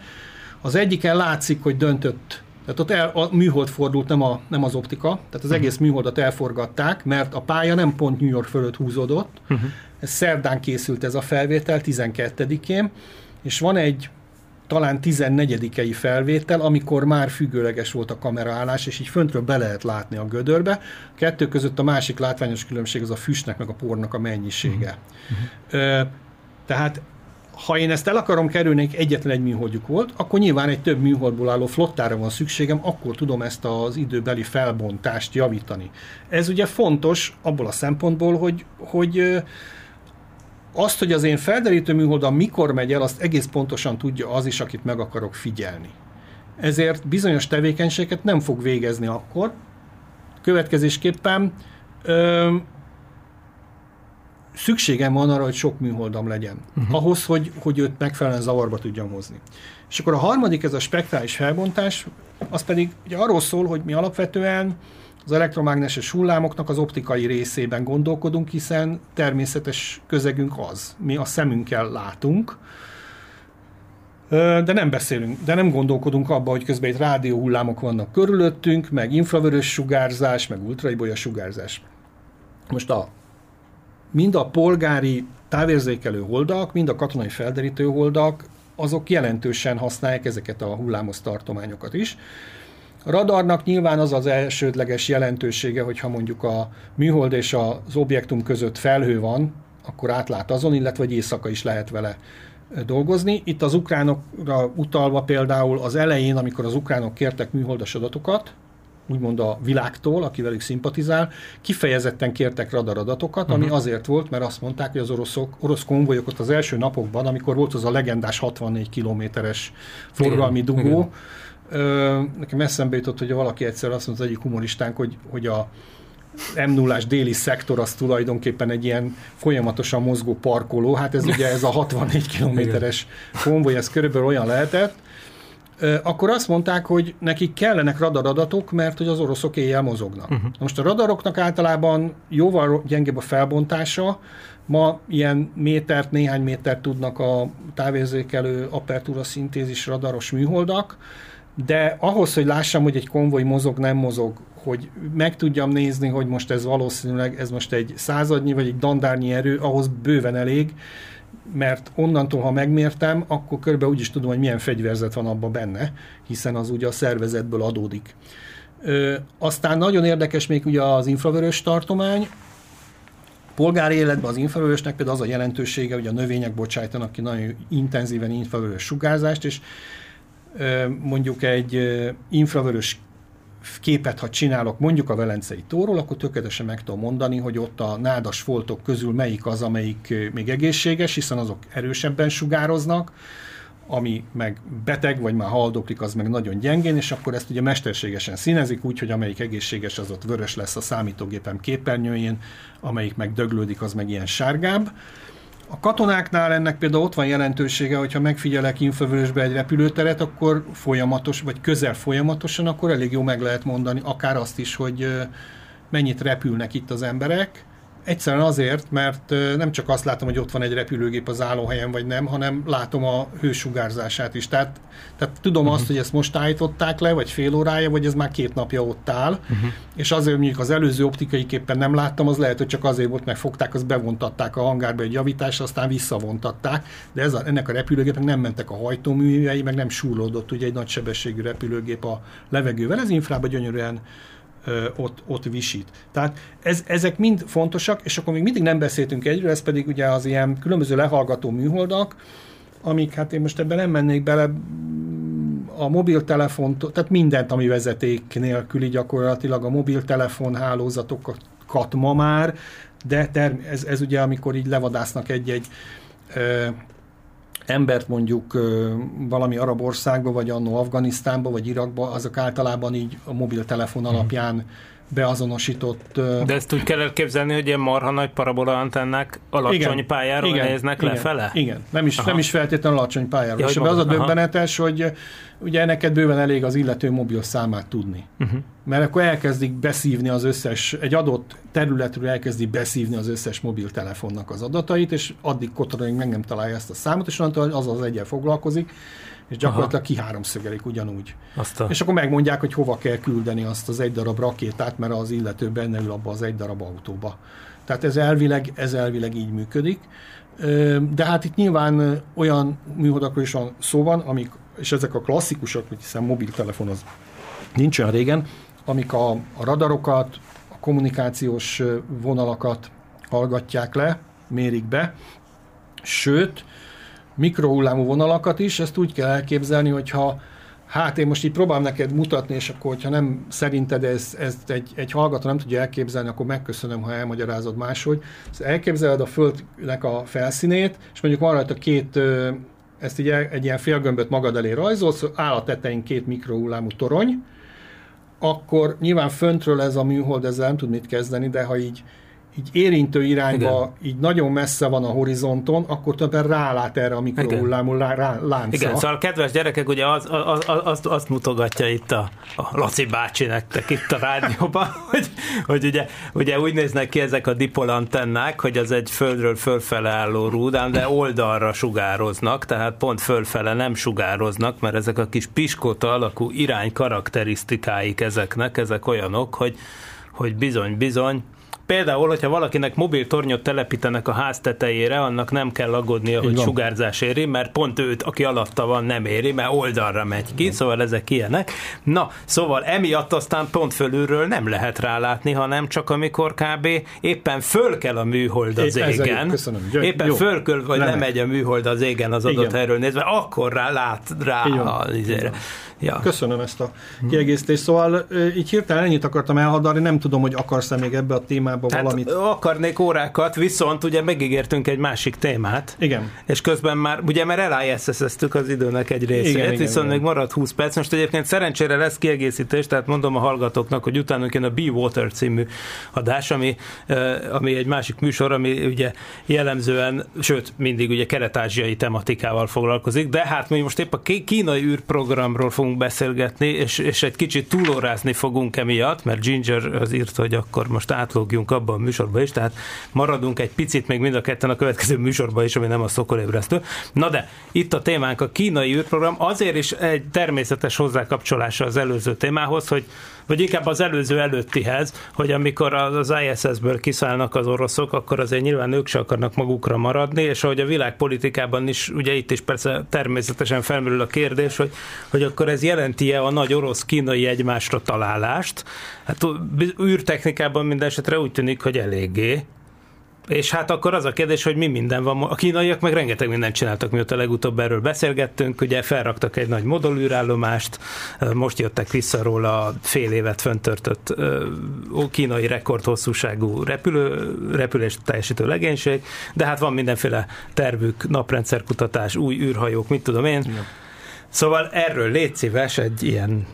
Az egyiken látszik, hogy döntött tehát ott el, a műhold fordult, nem, a, nem az optika, tehát az egész műholdat elforgatták, mert a pálya nem pont New York fölött húzódott. Uh-huh. Ez szerdán készült ez a felvétel, 12-én, és van egy talán 14 felvétel, amikor már függőleges volt a kameraállás, és így föntről be lehet látni a gödörbe. A kettő között a másik látványos különbség az a füstnek meg a pornak a mennyisége. Uh-huh. Ö, tehát ha én ezt el akarom kerülni, egyetlen egy műholdjuk volt, akkor nyilván egy több műholdból álló flottára van szükségem, akkor tudom ezt az időbeli felbontást javítani. Ez ugye fontos abból a szempontból, hogy, hogy azt, hogy az én felderítő műholdam mikor megy el, azt egész pontosan tudja az is, akit meg akarok figyelni. Ezért bizonyos tevékenységet nem fog végezni akkor. Következésképpen ö, szükségem van arra, hogy sok műholdam legyen, uh-huh. ahhoz, hogy, hogy őt megfelelően zavarba tudjam hozni. És akkor a harmadik, ez a spektrális felbontás, az pedig ugye arról szól, hogy mi alapvetően az elektromágneses hullámoknak az optikai részében gondolkodunk, hiszen természetes közegünk az. Mi a szemünkkel látunk, de nem beszélünk, de nem gondolkodunk abba, hogy közben itt rádió hullámok vannak körülöttünk, meg infravörös sugárzás, meg ultraibolya sugárzás. Most a mind a polgári távérzékelő holdak, mind a katonai felderítő holdak, azok jelentősen használják ezeket a hullámos tartományokat is. A radarnak nyilván az az elsődleges jelentősége, hogyha mondjuk a műhold és az objektum között felhő van, akkor átlát azon, illetve hogy éjszaka is lehet vele dolgozni. Itt az ukránokra utalva például az elején, amikor az ukránok kértek műholdas adatokat, úgymond a világtól, aki velük szimpatizál, kifejezetten kértek radaradatokat, ami uh-huh. azért volt, mert azt mondták, hogy az oroszok, orosz konvojok ott az első napokban, amikor volt az a legendás 64 kilométeres forgalmi dugó, igen. Ö, nekem eszembe jutott, hogy valaki egyszer azt mondta az egyik humoristánk, hogy, hogy a m 0 déli szektor az tulajdonképpen egy ilyen folyamatosan mozgó parkoló, hát ez ugye ez a 64 kilométeres konvoj, ez körülbelül olyan lehetett, akkor azt mondták, hogy nekik kellenek radaradatok, mert hogy az oroszok éjjel mozognak. Uh-huh. Most a radaroknak általában jóval gyengébb a felbontása, ma ilyen métert, néhány métert tudnak a távérzékelő apertúra szintézis radaros műholdak, de ahhoz, hogy lássam, hogy egy konvoj mozog, nem mozog, hogy meg tudjam nézni, hogy most ez valószínűleg, ez most egy századnyi vagy egy dandárnyi erő, ahhoz bőven elég, mert onnantól, ha megmértem, akkor körbe úgy is tudom, hogy milyen fegyverzet van abban benne, hiszen az ugye a szervezetből adódik. Ö, aztán nagyon érdekes még ugye az infravörös tartomány, polgári életben az infravörösnek például az a jelentősége, hogy a növények bocsájtanak ki nagyon intenzíven infravörös sugárzást, és mondjuk egy infravörös képet, ha csinálok mondjuk a Velencei tóról, akkor tökéletesen meg tudom mondani, hogy ott a nádas foltok közül melyik az, amelyik még egészséges, hiszen azok erősebben sugároznak, ami meg beteg, vagy már haldoklik, az meg nagyon gyengén, és akkor ezt ugye mesterségesen színezik, úgy, hogy amelyik egészséges, az ott vörös lesz a számítógépem képernyőjén, amelyik meg döglődik, az meg ilyen sárgább. A katonáknál ennek például ott van jelentősége, hogyha megfigyelek infravörösbe egy repülőteret, akkor folyamatos, vagy közel folyamatosan, akkor elég jó meg lehet mondani, akár azt is, hogy mennyit repülnek itt az emberek. Egyszerűen azért, mert nem csak azt látom, hogy ott van egy repülőgép az állóhelyen, vagy nem, hanem látom a hősugárzását is. Tehát, tehát tudom uh-huh. azt, hogy ezt most állították le, vagy fél órája, vagy ez már két napja ott áll, uh-huh. és azért mondjuk az előző optikai képen nem láttam, az lehet, hogy csak azért volt, mert fogták, azt bevontatták a hangárba egy javításra, aztán visszavontatták, de ez a, ennek a repülőgépnek nem mentek a hajtóművei, meg nem súrlódott ugye egy nagy sebességű repülőgép a levegővel. Ez infrába gyönyörűen ö, ott, ott visít. Tehát ez, ezek mind fontosak, és akkor még mindig nem beszéltünk egyről, ez pedig ugye az ilyen különböző lehallgató műholdak, amik, hát én most ebben nem mennék bele, a mobiltelefon, tehát mindent, ami vezeték nélküli gyakorlatilag, a mobiltelefon hálózatokat ma már, de term- ez, ez ugye amikor így levadásznak egy-egy embert mondjuk valami arab országba, vagy annó Afganisztánba, vagy Irakba, azok általában így a mobiltelefon alapján beazonosított... De ezt úgy kell elképzelni, hogy ilyen marha nagy parabola antennák alacsony pályáról néznek igen, lefele? Igen, nem is, nem is feltétlenül alacsony pályáról. Ja, és ebben az a maga- aha. döbbenetes, hogy ugye neked bőven elég az illető mobil számát tudni. Uh-huh. Mert akkor elkezdik beszívni az összes, egy adott területről elkezdi beszívni az összes mobiltelefonnak az adatait, és addig kotoraig meg nem találja ezt a számot, és onnantól az az egyen foglalkozik, és gyakorlatilag ki háromszögelik ugyanúgy. Azt a... És akkor megmondják, hogy hova kell küldeni azt az egy darab rakétát, mert az illető benne ül abba az egy darab autóba. Tehát ez elvileg, ez elvileg így működik. De hát itt nyilván olyan műholdakról is van szó van, amik, és ezek a klasszikusok, hiszen mobiltelefon az nincs olyan régen, amik a, a radarokat, a kommunikációs vonalakat hallgatják le, mérik be, sőt, mikrohullámú vonalakat is, ezt úgy kell elképzelni, hogyha hát én most így próbálom neked mutatni, és akkor, hogyha nem szerinted ez, ez egy, egy hallgató nem tudja elképzelni, akkor megköszönöm, ha elmagyarázod máshogy. Szóval elképzeled a Földnek a felszínét, és mondjuk van rajta két, ezt így el- egy ilyen félgömböt magad elé rajzolsz, áll a tetején két mikrohullámú torony, akkor nyilván föntről ez a műhold ezzel nem tud mit kezdeni, de ha így, így érintő irányba, Igen. Így nagyon messze van a horizonton, akkor tulajdonképpen rálát erre a mikrohullámú láncra. Igen, szóval kedves gyerekek, ugye az, az, az, azt, azt mutogatja itt a, a Laci bácsi nektek itt a rádióban, hogy, hogy ugye, ugye úgy néznek ki ezek a dipolantennák, hogy az egy földről fölfele álló rúdám, de oldalra sugároznak, tehát pont fölfele nem sugároznak, mert ezek a kis piskóta alakú irány karakterisztikáik ezeknek, ezek olyanok, hogy, hogy bizony, bizony, Például, hogyha valakinek mobil tornyot telepítenek a ház tetejére, annak nem kell aggódnia, hogy sugárzás éri, mert pont őt, aki alatta van, nem éri, mert oldalra megy ki, szóval ezek ilyenek. Na, szóval emiatt aztán pont fölülről nem lehet rálátni, hanem csak amikor kb. éppen föl kell a műhold az É, égen. jó, köszönöm. Gyö- Éppen jó. fölköl, vagy Lemegy. a műhold az égen az adott Igen. helyről nézve, akkor rá lát rá van. a, izére. Ja. Köszönöm ezt a kiegészítést. Szóval így hirtelen ennyit akartam elhadarni, nem tudom, hogy akarsz-e még ebbe a témába Tehát valamit. akarnék órákat, viszont ugye megígértünk egy másik témát. Igen. És közben már, ugye mert eliss az időnek egy részét, Igen, igen, viszont igen. még marad 20 perc. Most egyébként szerencsére lesz kiegészítés, tehát mondom a hallgatóknak, hogy utána jön a Be Water című adás, ami, ami egy másik műsor, ami ugye jellemzően, sőt, mindig ugye kelet-ázsiai tematikával foglalkozik, de hát mi most épp a kínai űrprogramról fogunk beszélgetni, és, és egy kicsit túlórázni fogunk emiatt, mert Ginger az írt, hogy akkor most átlogjunk abba a műsorba is, tehát maradunk egy picit még mind a ketten a következő műsorban is, ami nem a szokolébresztő. Na de, itt a témánk a kínai űrprogram, azért is egy természetes hozzákapcsolása az előző témához, hogy vagy inkább az előző előttihez, hogy amikor az ISS-ből kiszállnak az oroszok, akkor azért nyilván ők se akarnak magukra maradni, és ahogy a világpolitikában is, ugye itt is persze természetesen felmerül a kérdés, hogy, hogy akkor ez jelenti-e a nagy orosz-kínai egymásra találást? Hát űrtechnikában minden esetre úgy tűnik, hogy eléggé. És hát akkor az a kérdés, hogy mi minden van. A kínaiak meg rengeteg mindent csináltak, mióta legutóbb erről beszélgettünk. Ugye felraktak egy nagy modulűrállomást, most jöttek vissza róla a fél évet föntörtött kínai rekordhosszúságú repülő, repülést teljesítő legénység, de hát van mindenféle tervük, naprendszerkutatás, új űrhajók, mit tudom én. Igen. Szóval erről légy szíves egy ilyen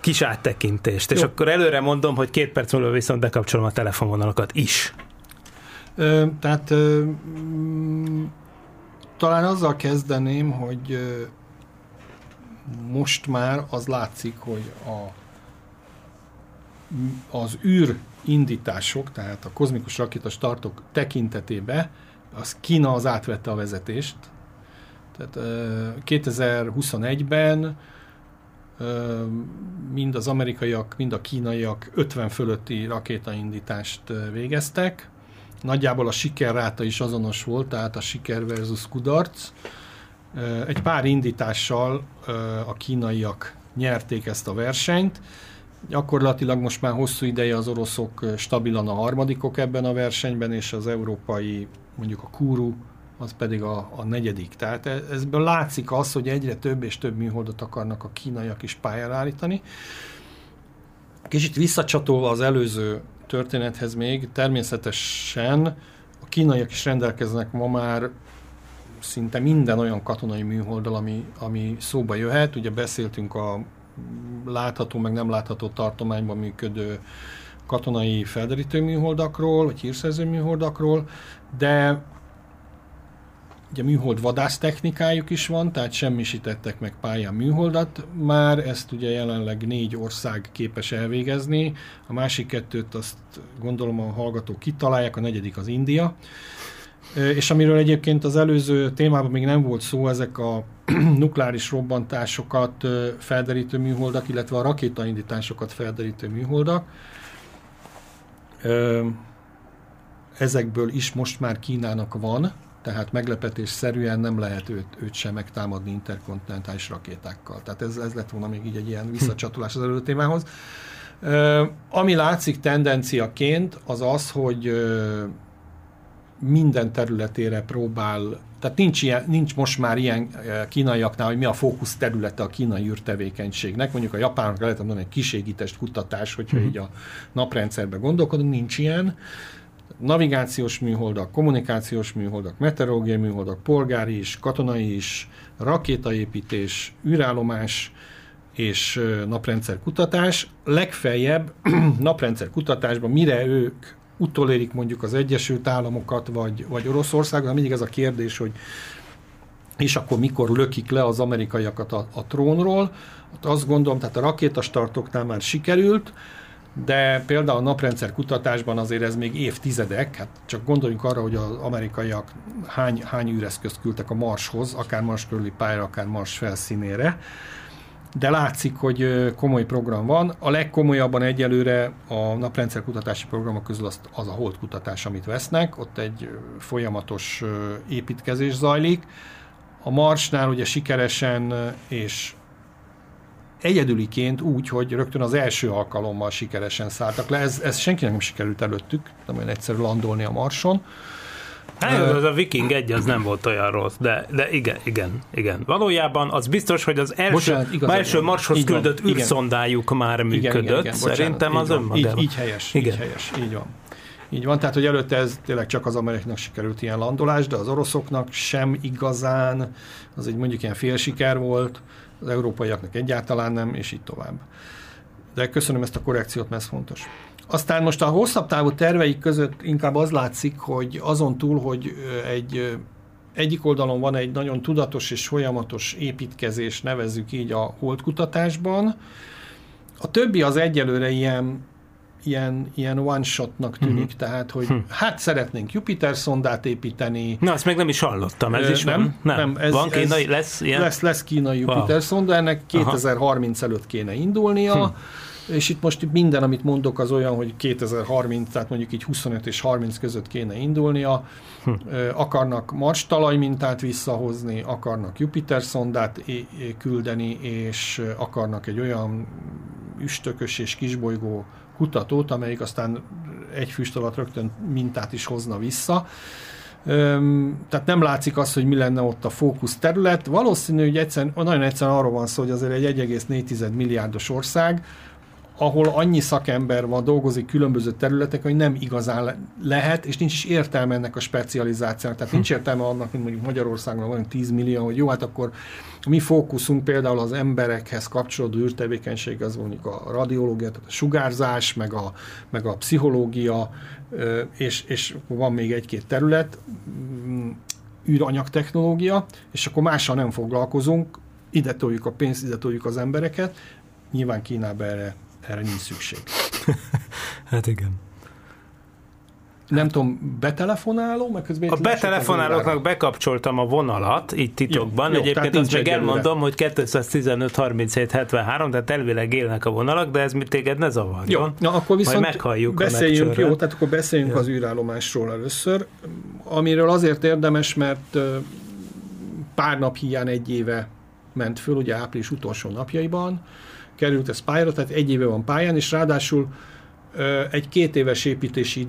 kis áttekintést, és Jó. akkor előre mondom, hogy két perc múlva viszont bekapcsolom a telefonvonalakat is. Ö, tehát ö, mm, talán azzal kezdeném, hogy ö, most már az látszik, hogy a, az űr indítások, tehát a kozmikus rakétastartok tekintetében az Kína az átvette a vezetést. Tehát ö, 2021-ben ö, mind az amerikaiak, mind a kínaiak 50 fölötti rakétaindítást végeztek. Nagyjából a sikerráta is azonos volt, tehát a siker versus kudarc. Egy pár indítással a kínaiak nyerték ezt a versenyt. Gyakorlatilag most már hosszú ideje az oroszok stabilan a harmadikok ebben a versenyben, és az európai, mondjuk a Kuru, az pedig a, a negyedik. Tehát e- ezből látszik az, hogy egyre több és több műholdat akarnak a kínaiak is pályára állítani. Kicsit visszacsatolva az előző történethez még, természetesen a kínaiak is rendelkeznek ma már szinte minden olyan katonai műholddal, ami, ami szóba jöhet. Ugye beszéltünk a látható, meg nem látható tartományban működő katonai felderítő műholdakról, vagy hírszerző műholdakról, de ugye műhold vadásztechnikájuk is van, tehát semmisítettek meg pályán műholdat, már ezt ugye jelenleg négy ország képes elvégezni, a másik kettőt azt gondolom a hallgatók kitalálják, a negyedik az India. És amiről egyébként az előző témában még nem volt szó, ezek a nukleáris robbantásokat felderítő műholdak, illetve a rakétaindításokat felderítő műholdak. Ezekből is most már Kínának van, tehát meglepetésszerűen nem lehet őt, őt sem megtámadni interkontinentális rakétákkal. Tehát ez, ez lett volna még így egy ilyen visszacsatolás az előző témához. Ö, ami látszik tendenciaként, az az, hogy ö, minden területére próbál, tehát nincs, ilyen, nincs most már ilyen kínaiaknál, hogy mi a fókusz területe a kínai űrtevékenységnek. Mondjuk a japánokra lehet mondani egy kiségítest kutatás, hogyha így a naprendszerben gondolkodunk, nincs ilyen. Navigációs műholdak, kommunikációs műholdak, meteorológiai műholdak, polgári is, katonai is, rakétaépítés, űrállomás és naprendszer kutatás. Legfeljebb naprendszer kutatásban, mire ők utolérik mondjuk az Egyesült Államokat, vagy, vagy Oroszországot, mindig ez a kérdés, hogy és akkor mikor lökik le az amerikaiakat a, a trónról. Hát azt gondolom, tehát a rakétastartoknál már sikerült, de például a naprendszer kutatásban azért ez még évtizedek, hát csak gondoljunk arra, hogy az amerikaiak hány, hány űreszközt küldtek a Marshoz, akár Mars körüli pályára, akár Mars felszínére, de látszik, hogy komoly program van. A legkomolyabban egyelőre a naprendszer kutatási programok közül az, az a hold kutatás, amit vesznek, ott egy folyamatos építkezés zajlik. A Marsnál ugye sikeresen és egyedüliként úgy, hogy rögtön az első alkalommal sikeresen szálltak le. Ez, ez senkinek nem sikerült előttük, nem olyan egyszerű landolni a Marson. Hát, az a Viking egy az nem volt olyan rossz, de, de igen, igen, igen. Valójában az biztos, hogy az első, Bocsánat, már első van. Marshoz Így van, küldött igen. űrszondájuk már működött. bocsánat, Szerintem az van. önmagában. Így, így helyes, Igen. így helyes, így van. Így van, tehát hogy előtte ez tényleg csak az amerikaiaknak sikerült ilyen landolás, de az oroszoknak sem igazán, az egy mondjuk ilyen félsiker volt, az európaiaknak egyáltalán nem, és így tovább. De köszönöm ezt a korrekciót, mert ez fontos. Aztán most a hosszabb távú terveik között inkább az látszik, hogy azon túl, hogy egy egyik oldalon van egy nagyon tudatos és folyamatos építkezés, nevezzük így a holdkutatásban, a többi az egyelőre ilyen, ilyen, ilyen one-shotnak tűnik, uh-huh. tehát, hogy hát szeretnénk Jupiter szondát építeni. Na, azt még nem is hallottam, ez Ö, is van? Nem, nem ez, van kínai, ez, lesz ilyen? Lesz, lesz kínai Jupiter Wow. szonda, ennek 2030 előtt kéne indulnia, hm. és itt most minden, amit mondok, az olyan, hogy 2030, tehát mondjuk így 25 és 30 között kéne indulnia. Hm. Akarnak Mars talajmintát visszahozni, akarnak Jupiter szondát küldeni, és akarnak egy olyan üstökös és kisbolygó kutatót, amelyik aztán egy füst alatt rögtön mintát is hozna vissza. Tehát nem látszik az, hogy mi lenne ott a fókusz terület. Valószínű, hogy egyszerűen, nagyon egyszerűen arról van szó, hogy azért egy 1,4 milliárdos ország, ahol annyi szakember van, dolgozik különböző területek, hogy nem igazán le- lehet, és nincs is értelme ennek a specializációnak. Tehát nincs értelme annak, mint mondjuk Magyarországon van 10 millió, hogy jó, hát akkor a mi fókuszunk például az emberekhez kapcsolódó űrtevékenység, az mondjuk a radiológia, tehát a sugárzás, meg a, meg a pszichológia, és, és van még egy-két terület, mm, űranyagtechnológia, és akkor mással nem foglalkozunk, ide toljuk a pénzt, ide toljuk az embereket, nyilván Kínában erre, erre nincs szükség. Hát igen. Nem tudom, betelefonáló, meg közben... A betelefonálóknak bekapcsoltam a vonalat, így titokban. Jó, jó, Egyébként azt meg elmondom, hogy 215 37 73, tehát elvileg élnek a vonalak, de ez mit téged ne zavarjon. Jó, na akkor viszont Majd meghalljuk beszéljünk, a jó, tehát akkor beszéljünk Jó. az űrállomásról először, amiről azért érdemes, mert pár nap hiány egy éve ment föl, ugye április utolsó napjaiban, került ez pályára, tehát egy éve van pályán, és ráadásul egy két éves építési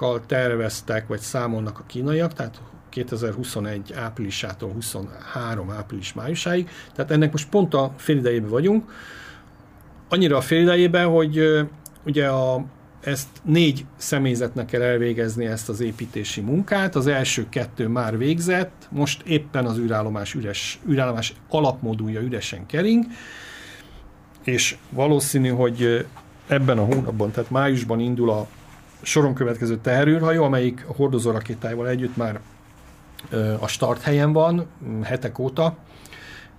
időszakkal terveztek, vagy számolnak a kínaiak, tehát 2021 áprilisától 23 április májusáig, tehát ennek most pont a félidejében vagyunk, annyira a félidejében, hogy ugye a, ezt négy személyzetnek kell elvégezni ezt az építési munkát. Az első kettő már végzett, most éppen az űrállomás, üres, űrállomás alapmodulja üresen kering, és valószínű, hogy ebben a hónapban, tehát májusban indul a soron következő teherűrhajó, amelyik a hordozó rakétájával együtt már a start helyen van, hetek óta,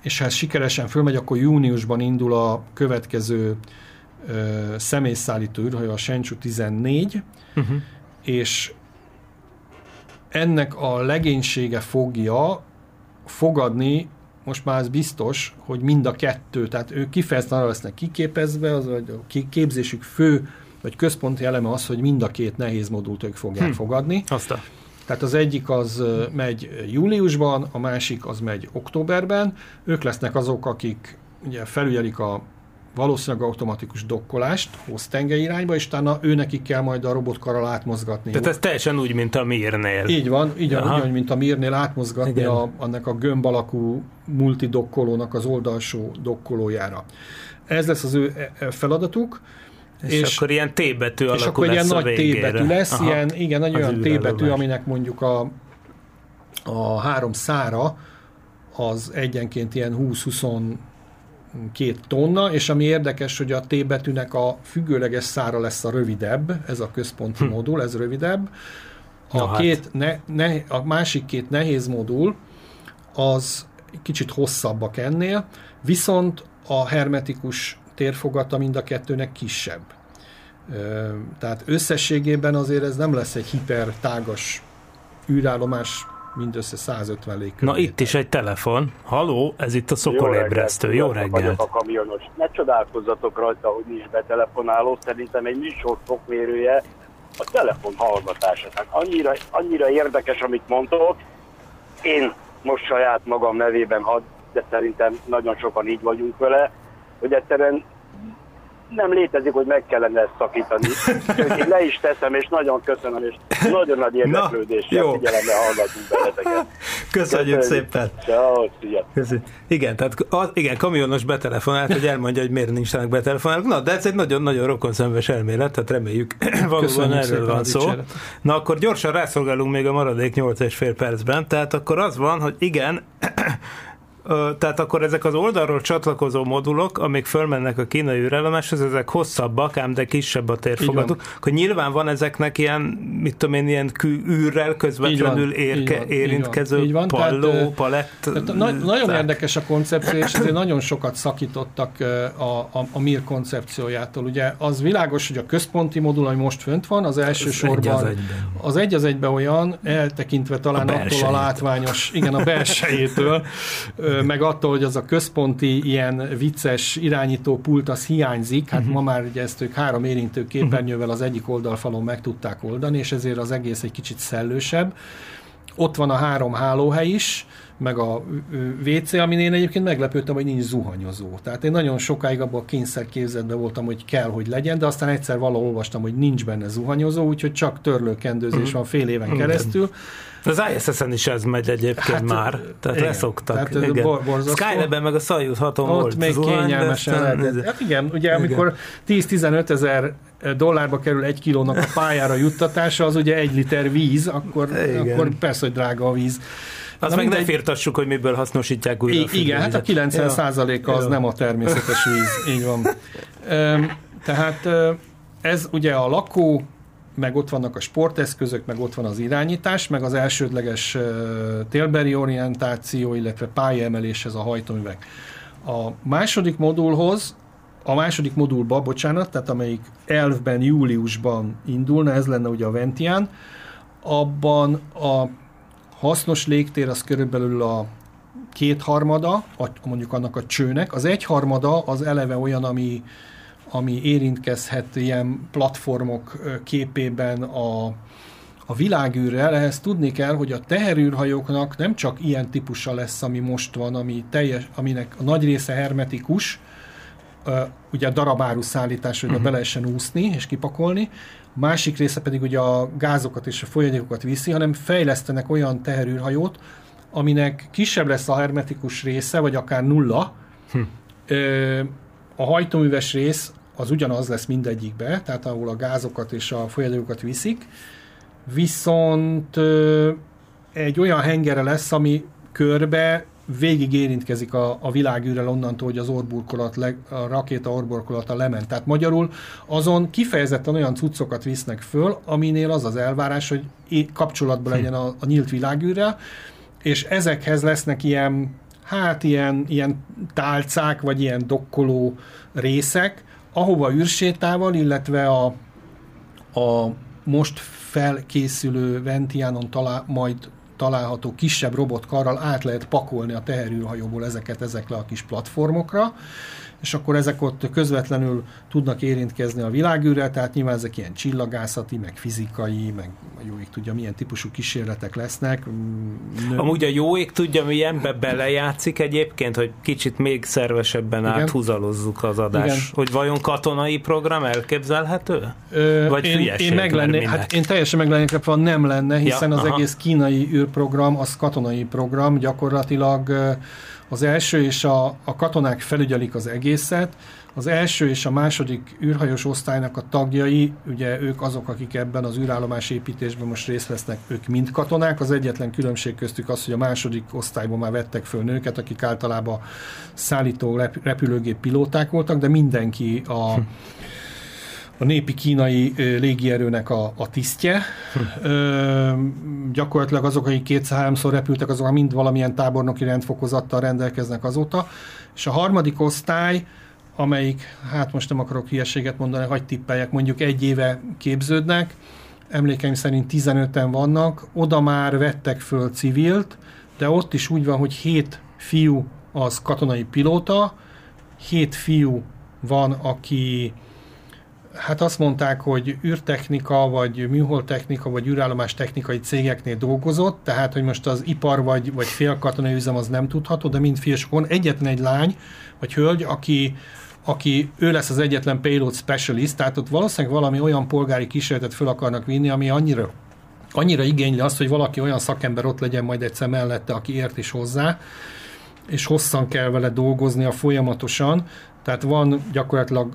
és ha ez sikeresen fölmegy, akkor júniusban indul a következő ö, személyszállító űrhajó, a Shenzhou 14, uh-huh. és ennek a legénysége fogja fogadni, most már ez biztos, hogy mind a kettő, tehát ők kifejezetten arra lesznek kiképezve, az, vagy a képzésük fő, vagy központi eleme az, hogy mind a két nehéz modult ők fogják hm. fogadni. Azt a... Tehát az egyik az megy júliusban, a másik az megy októberben. Ők lesznek azok, akik ugye felügyelik a valószínűleg automatikus dokkolást Hosztenge irányba, és utána ő nekik kell majd a robotkarral átmozgatni. Tehát ez teljesen úgy, mint a Mirnél. Így van, így ugyanúgy, mint a Mirnél átmozgatni Igen. a, annak a gömb alakú multidokkolónak az oldalsó dokkolójára. Ez lesz az ő e- e, feladatuk. És, és akkor ilyen T betű alakú és akkor ilyen lesz a nagy T betű lesz, Aha. ilyen, igen, Az olyan T betű, aminek mondjuk a, a három szára az egyenként ilyen 20-22 tonna, és ami érdekes, hogy a T betűnek a függőleges szára lesz a rövidebb, ez a központi hm. modul, ez rövidebb. A, Na hát. két ne, ne, a másik két nehéz modul az kicsit hosszabbak ennél, viszont a hermetikus térfogata mind a kettőnek kisebb. Tehát összességében azért ez nem lesz egy hipertágas űrállomás, mindössze 150 légkör. Na itt is egy telefon. Haló, ez itt a Szokolébresztő. Jó Vagyok reggelt. a kamionos. Ne csodálkozzatok rajta, hogy nincs betelefonáló. Szerintem egy műsor fokmérője a telefon hallgatása. Tehát annyira, annyira érdekes, amit mondtok. Én most saját magam nevében had, de szerintem nagyon sokan így vagyunk vele, hogy egyszerűen nem létezik, hogy meg kellene ezt szakítani. Úgyhogy én le is teszem, és nagyon köszönöm, és nagyon nagy érdeklődéssel jó. figyelemmel hallgatunk benneteket. Köszönjük szépen. Ciao. Köszönjük. Igen, tehát az, igen, kamionos betelefonált, hogy elmondja, hogy miért nincsenek betelefonálók. Na, de ez egy nagyon-nagyon rokonszenves elmélet, tehát reméljük valóban Köszönjük erről van szó. Na, akkor gyorsan rászolgálunk még a maradék 8 és fél percben. Tehát akkor az van, hogy igen, Tehát akkor ezek az oldalról csatlakozó modulok, amik fölmennek a kínai űrállomáshoz, ezek hosszabbak, ám de kisebb a térfogatuk. Akkor nyilván van ezeknek ilyen, mit tudom én, ilyen kű- űrrel közvetlenül Így érke, így van, így van, érintkező így van. Tehát, palló, ö, palett. Tehát na- nagyon érdekes a koncepció, és ezért nagyon sokat szakítottak a, a, a MIR koncepciójától. Ugye az világos, hogy a központi modul, ami most fönt van, az egy elsősorban az egyben. az egy az egyben olyan, eltekintve talán A attól a látványos, igen, a belsejétől, meg attól, hogy az a központi ilyen vicces irányító pult az hiányzik, hát Mhm. ma már ugye ezt ők három érintő képernyővel az egyik oldalfalon meg tudták oldani, és ezért az egész egy kicsit szellősebb. ott van a három hálóhely is, meg a WC, amin én egyébként meglepődtem, hogy nincs zuhanyozó. Tehát én nagyon sokáig abban a kényszer képzetben voltam, hogy kell, hogy legyen, de aztán egyszer valahol olvastam, hogy nincs benne zuhanyozó, úgyhogy csak törlőkendőzés van fél éven keresztül. Az ISS-en is ez megy egyébként Hát, már, tehát igen. leszoktak. Tehát, igen. bor-. Skylab-ben meg a Soyuz 6 Ott volt még zuhany, de kényelmesen aztán-. Hát igen, ugye amikor 10-15 ezer dollárba kerül egy kilónak a pályára juttatása, az ugye egy liter víz, akkor, Igen. akkor persze, hogy drága a víz. Azt Na meg ne mindegy. firtassuk, hogy miből hasznosítják újra. I- igen, hát a 90 százaléka az Ja. nem a természetes víz, így van. Tehát ez ugye a lakó, meg ott vannak a sporteszközök, meg ott van az irányítás, meg az elsődleges ö, télbeli orientáció, illetve pályaemeléshez a hajtóművek. A második modulhoz, a második modulba, bocsánat, tehát amelyik elfben, júliusban indulna, ez lenne ugye a Ventian, abban a hasznos légtér az körülbelül a kétharmada, mondjuk annak a csőnek, az egyharmada az eleve olyan, ami, ami érintkezhet ilyen platformok képében a, a világűrrel. Ehhez tudni kell, hogy a teherűrhajóknak nem csak ilyen típusa lesz, ami most van, ami teljes, aminek a nagy része hermetikus, ugye a darabáru szállítás, hogy uh-huh. be lehessen úszni és kipakolni, másik része pedig ugye a gázokat és a folyadékokat viszi, hanem fejlesztenek olyan teherűrhajót, aminek kisebb lesz a hermetikus része, vagy akár nulla. Hm. A hajtóműves rész az ugyanaz lesz mindegyikbe, tehát ahol a gázokat és a folyadékokat viszik, viszont egy olyan hengere lesz, ami körbe végig érintkezik a, a világűrrel onnantól, hogy az orburkolat, le, a rakéta orburkolata lement. Tehát magyarul azon kifejezetten olyan cuccokat visznek föl, aminél az az elvárás, hogy kapcsolatban legyen a, a nyílt világűrrel, és ezekhez lesznek ilyen, hát ilyen, ilyen tálcák, vagy ilyen dokkoló részek, ahova űrsétával, illetve a, a most felkészülő Ventianon talál, majd található kisebb robotkarral át lehet pakolni a teherűrhajóból ezeket ezekre a kis platformokra, és akkor ezek ott közvetlenül tudnak érintkezni a világűrrel, tehát nyilván ezek ilyen csillagászati, meg fizikai, meg a jó ég tudja, milyen típusú kísérletek lesznek. Mm, Nő- Amúgy a jó ég tudja, milyenbe belejátszik egyébként, hogy kicsit még szervesebben Igen. áthúzalozzuk az adást. Igen. Hogy vajon katonai program elképzelhető? Ö, Vagy én, én meg minek? hát én teljesen meg lennék lepve, ha nem lenne, hiszen Ja, az aha. egész kínai űrprogram, az katonai program, gyakorlatilag az első és a, a katonák felügyelik az egészet, az első és a második űrhajós osztálynak a tagjai, ugye ők azok, akik ebben az űrállomás építésben most részt vesznek, ők mind katonák. Az egyetlen különbség köztük az, hogy a második osztályban már vettek föl nőket, akik általában szállító rep- repülőgép pilóták voltak, de mindenki a, a népi kínai légierőnek a, a tisztje. Ö, gyakorlatilag azok, akik kétszer-háromszor repültek, azok mind valamilyen tábornoki rendfokozattal rendelkeznek azóta. És a harmadik osztály, amelyik, hát most nem akarok hülyeséget mondani, hagy tippeljek, mondjuk egy éve képződnek, emlékeim szerint 15-en vannak, oda már vettek föl civilt, de ott is úgy van, hogy hét fiú az katonai pilóta, hét fiú van, aki hát azt mondták, hogy űrtechnika, vagy műholdtechnika, vagy űrállomás technikai cégeknél dolgozott, tehát, hogy most az ipar vagy, vagy félkatonai üzem az nem tudható, de mind fiúsokon egyetlen egy lány, vagy hölgy, aki, aki ő lesz az egyetlen payload specialist, tehát ott valószínűleg valami olyan polgári kísérletet föl akarnak vinni, ami annyira annyira igényli azt, hogy valaki olyan szakember ott legyen majd egyszer mellette, aki ért is hozzá, és hosszan kell vele dolgoznia folyamatosan. Tehát van gyakorlatilag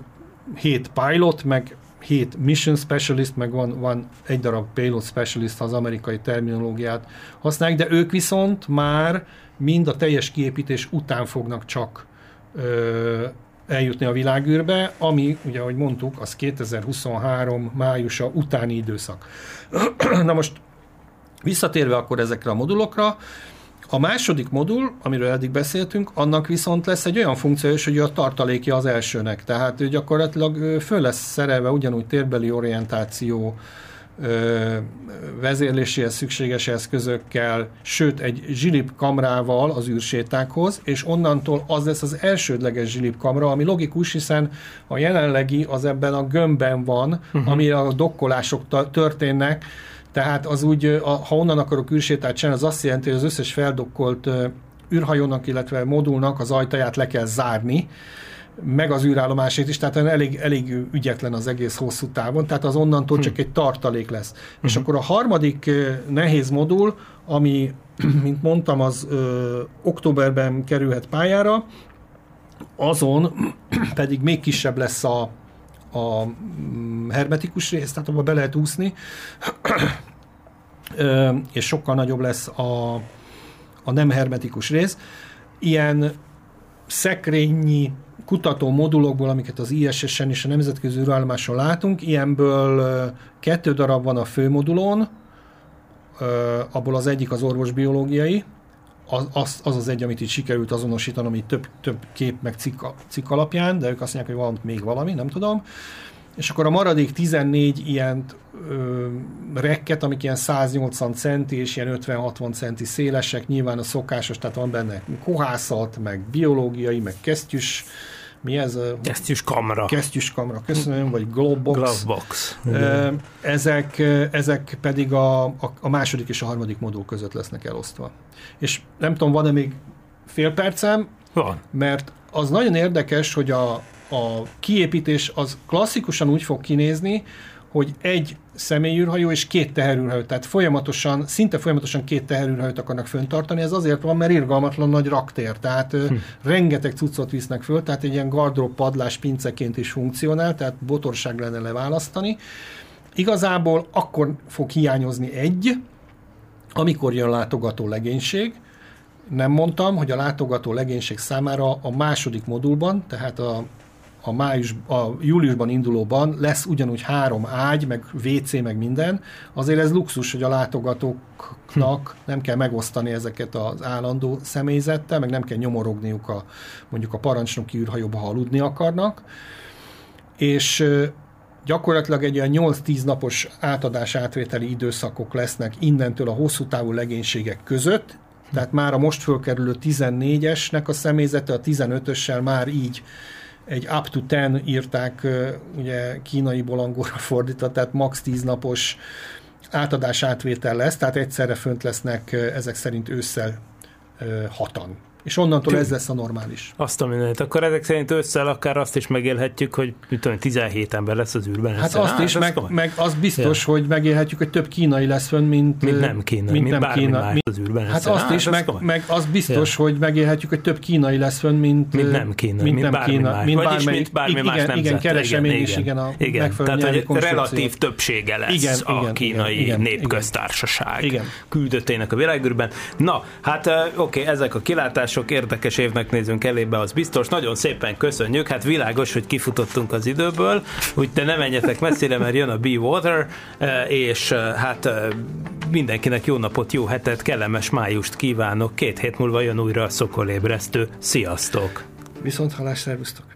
7 pilot, meg 7 mission specialist, meg van, van egy darab payload specialist, ha az amerikai terminológiát használják, de ők viszont már mind a teljes kiépítés után fognak csak ö, eljutni a világűrbe, ami, ugye, ahogy mondtuk, az 2023 májusa utáni időszak. Na most visszatérve akkor ezekre a modulokra, a második modul, amiről eddig beszéltünk, annak viszont lesz egy olyan funkció is, hogy a tartalékja az elsőnek. Tehát ő gyakorlatilag föl lesz szerelve ugyanúgy térbeli orientáció, vezérléséhez szükséges eszközökkel, sőt egy zsilip kamrával az űrsétákhoz, és onnantól az lesz az elsődleges zsilip kamra, ami logikus, hiszen a jelenlegi az ebben a gömbben van, uh-huh. ami a dokkolások történnek, Tehát az úgy, ha onnan akarok űrsétát csinálni, az azt jelenti, hogy az összes feldokkolt űrhajónak, illetve modulnak az ajtaját le kell zárni, meg az űrállomásét is, tehát elég, elég ügyetlen az egész hosszú távon, tehát az onnantól csak egy tartalék lesz. És akkor a harmadik nehéz modul, ami, mint mondtam, az ö, októberben kerülhet pályára, azon pedig még kisebb lesz a, a mm, hermetikus rész, tehát abba be lehet úszni, és sokkal nagyobb lesz a, a nem hermetikus rész. Ilyen szekrényi kutató modulokból, amiket az ISS-en és a nemzetközi űrállomáson látunk, ilyenből kettő darab van a főmodulon, ö, abból az egyik az orvosbiológiai, az, az, az egy, amit itt sikerült azonosítanom, itt több, több kép meg cikk, cikk alapján, de ők azt mondják, hogy van még valami, nem tudom. És akkor a maradék 14 ilyen ö, rekket, amik ilyen 180 centi és ilyen 50-60 centi szélesek, nyilván a szokásos, tehát van benne kohászat, meg biológiai, meg kesztyűs, mi ez? a Kesztyűs kamra. Kesztyűs kamra, köszönöm, vagy glowbox. Glovebox. Ö, Ezek, ezek pedig a, a, a második és a harmadik modul között lesznek elosztva. És nem tudom, van-e még fél percem, Van. mert az nagyon érdekes, hogy a, a kiépítés az klasszikusan úgy fog kinézni, hogy egy személyűrhajó és két teherűrhajó, tehát folyamatosan, szinte folyamatosan két teherűrhajót akarnak föntartani, ez azért van, mert irgalmatlan nagy raktér, tehát hm. rengeteg cuccot visznek föl, tehát egy ilyen gardrób padlás pinceként is funkcionál, tehát botorság lenne leválasztani. Igazából akkor fog hiányozni egy, amikor jön látogató legénység, nem mondtam, hogy a látogató legénység számára a második modulban, tehát a, a, május, a júliusban indulóban lesz ugyanúgy három ágy, meg WC, meg minden. Azért ez luxus, hogy a látogatóknak nem kell megosztani ezeket az állandó személyzettel, meg nem kell nyomorogniuk a, mondjuk a parancsnoki űrhajóba, ha aludni akarnak. És gyakorlatilag egy olyan 8-10 napos átadás átvételi időszakok lesznek innentől a hosszú távú legénységek között, tehát már a most fölkerülő 14-esnek a személyzete, a 15-össel már így egy up to 10 írták, ugye kínaiból angolra fordítva, tehát max 10 napos átadás átvétel lesz, tehát egyszerre fönt lesznek ezek szerint ősszel hatan. És onnantól ez lesz a normális. Azt a mindent. Akkor ezek szerint ősszel akár azt is megélhetjük, hogy mit tudom, 17 ember lesz az űrben. Hát azt is, meg, meg az biztos, hogy megélhetjük, hogy több kínai lesz fönn, mint, Mint nem kínai, mint bármi más az űrben Hát azt is, meg, meg az biztos, hogy megélhetjük, hogy több kínai lesz fönn, mint, Mint nem kínai, mint, mint nem bármi kína, más. mint bármelyik, mint bármi igen, más igen, igen, keresem én is, igen. a igen. megfelelő Tehát, hogy konstrukciót. relatív többsége lesz Igen, a kínai igen, népköztársaság igen. küldöttének a világűrben. Na, hát oké, ezek a kilátások, érdekes évnek nézünk elébe, az biztos. Nagyon szépen köszönjük. Hát világos, hogy kifutottunk az időből, úgy te ne menjetek messzire, mert jön a Be Water, ö, és ö, hát ö, mindenkinek jó napot, jó hetet, kellemes májust kívánok. Két hét múlva jön újra a Szokolébresztő. Sziasztok! Viszont hallás, szervusztok!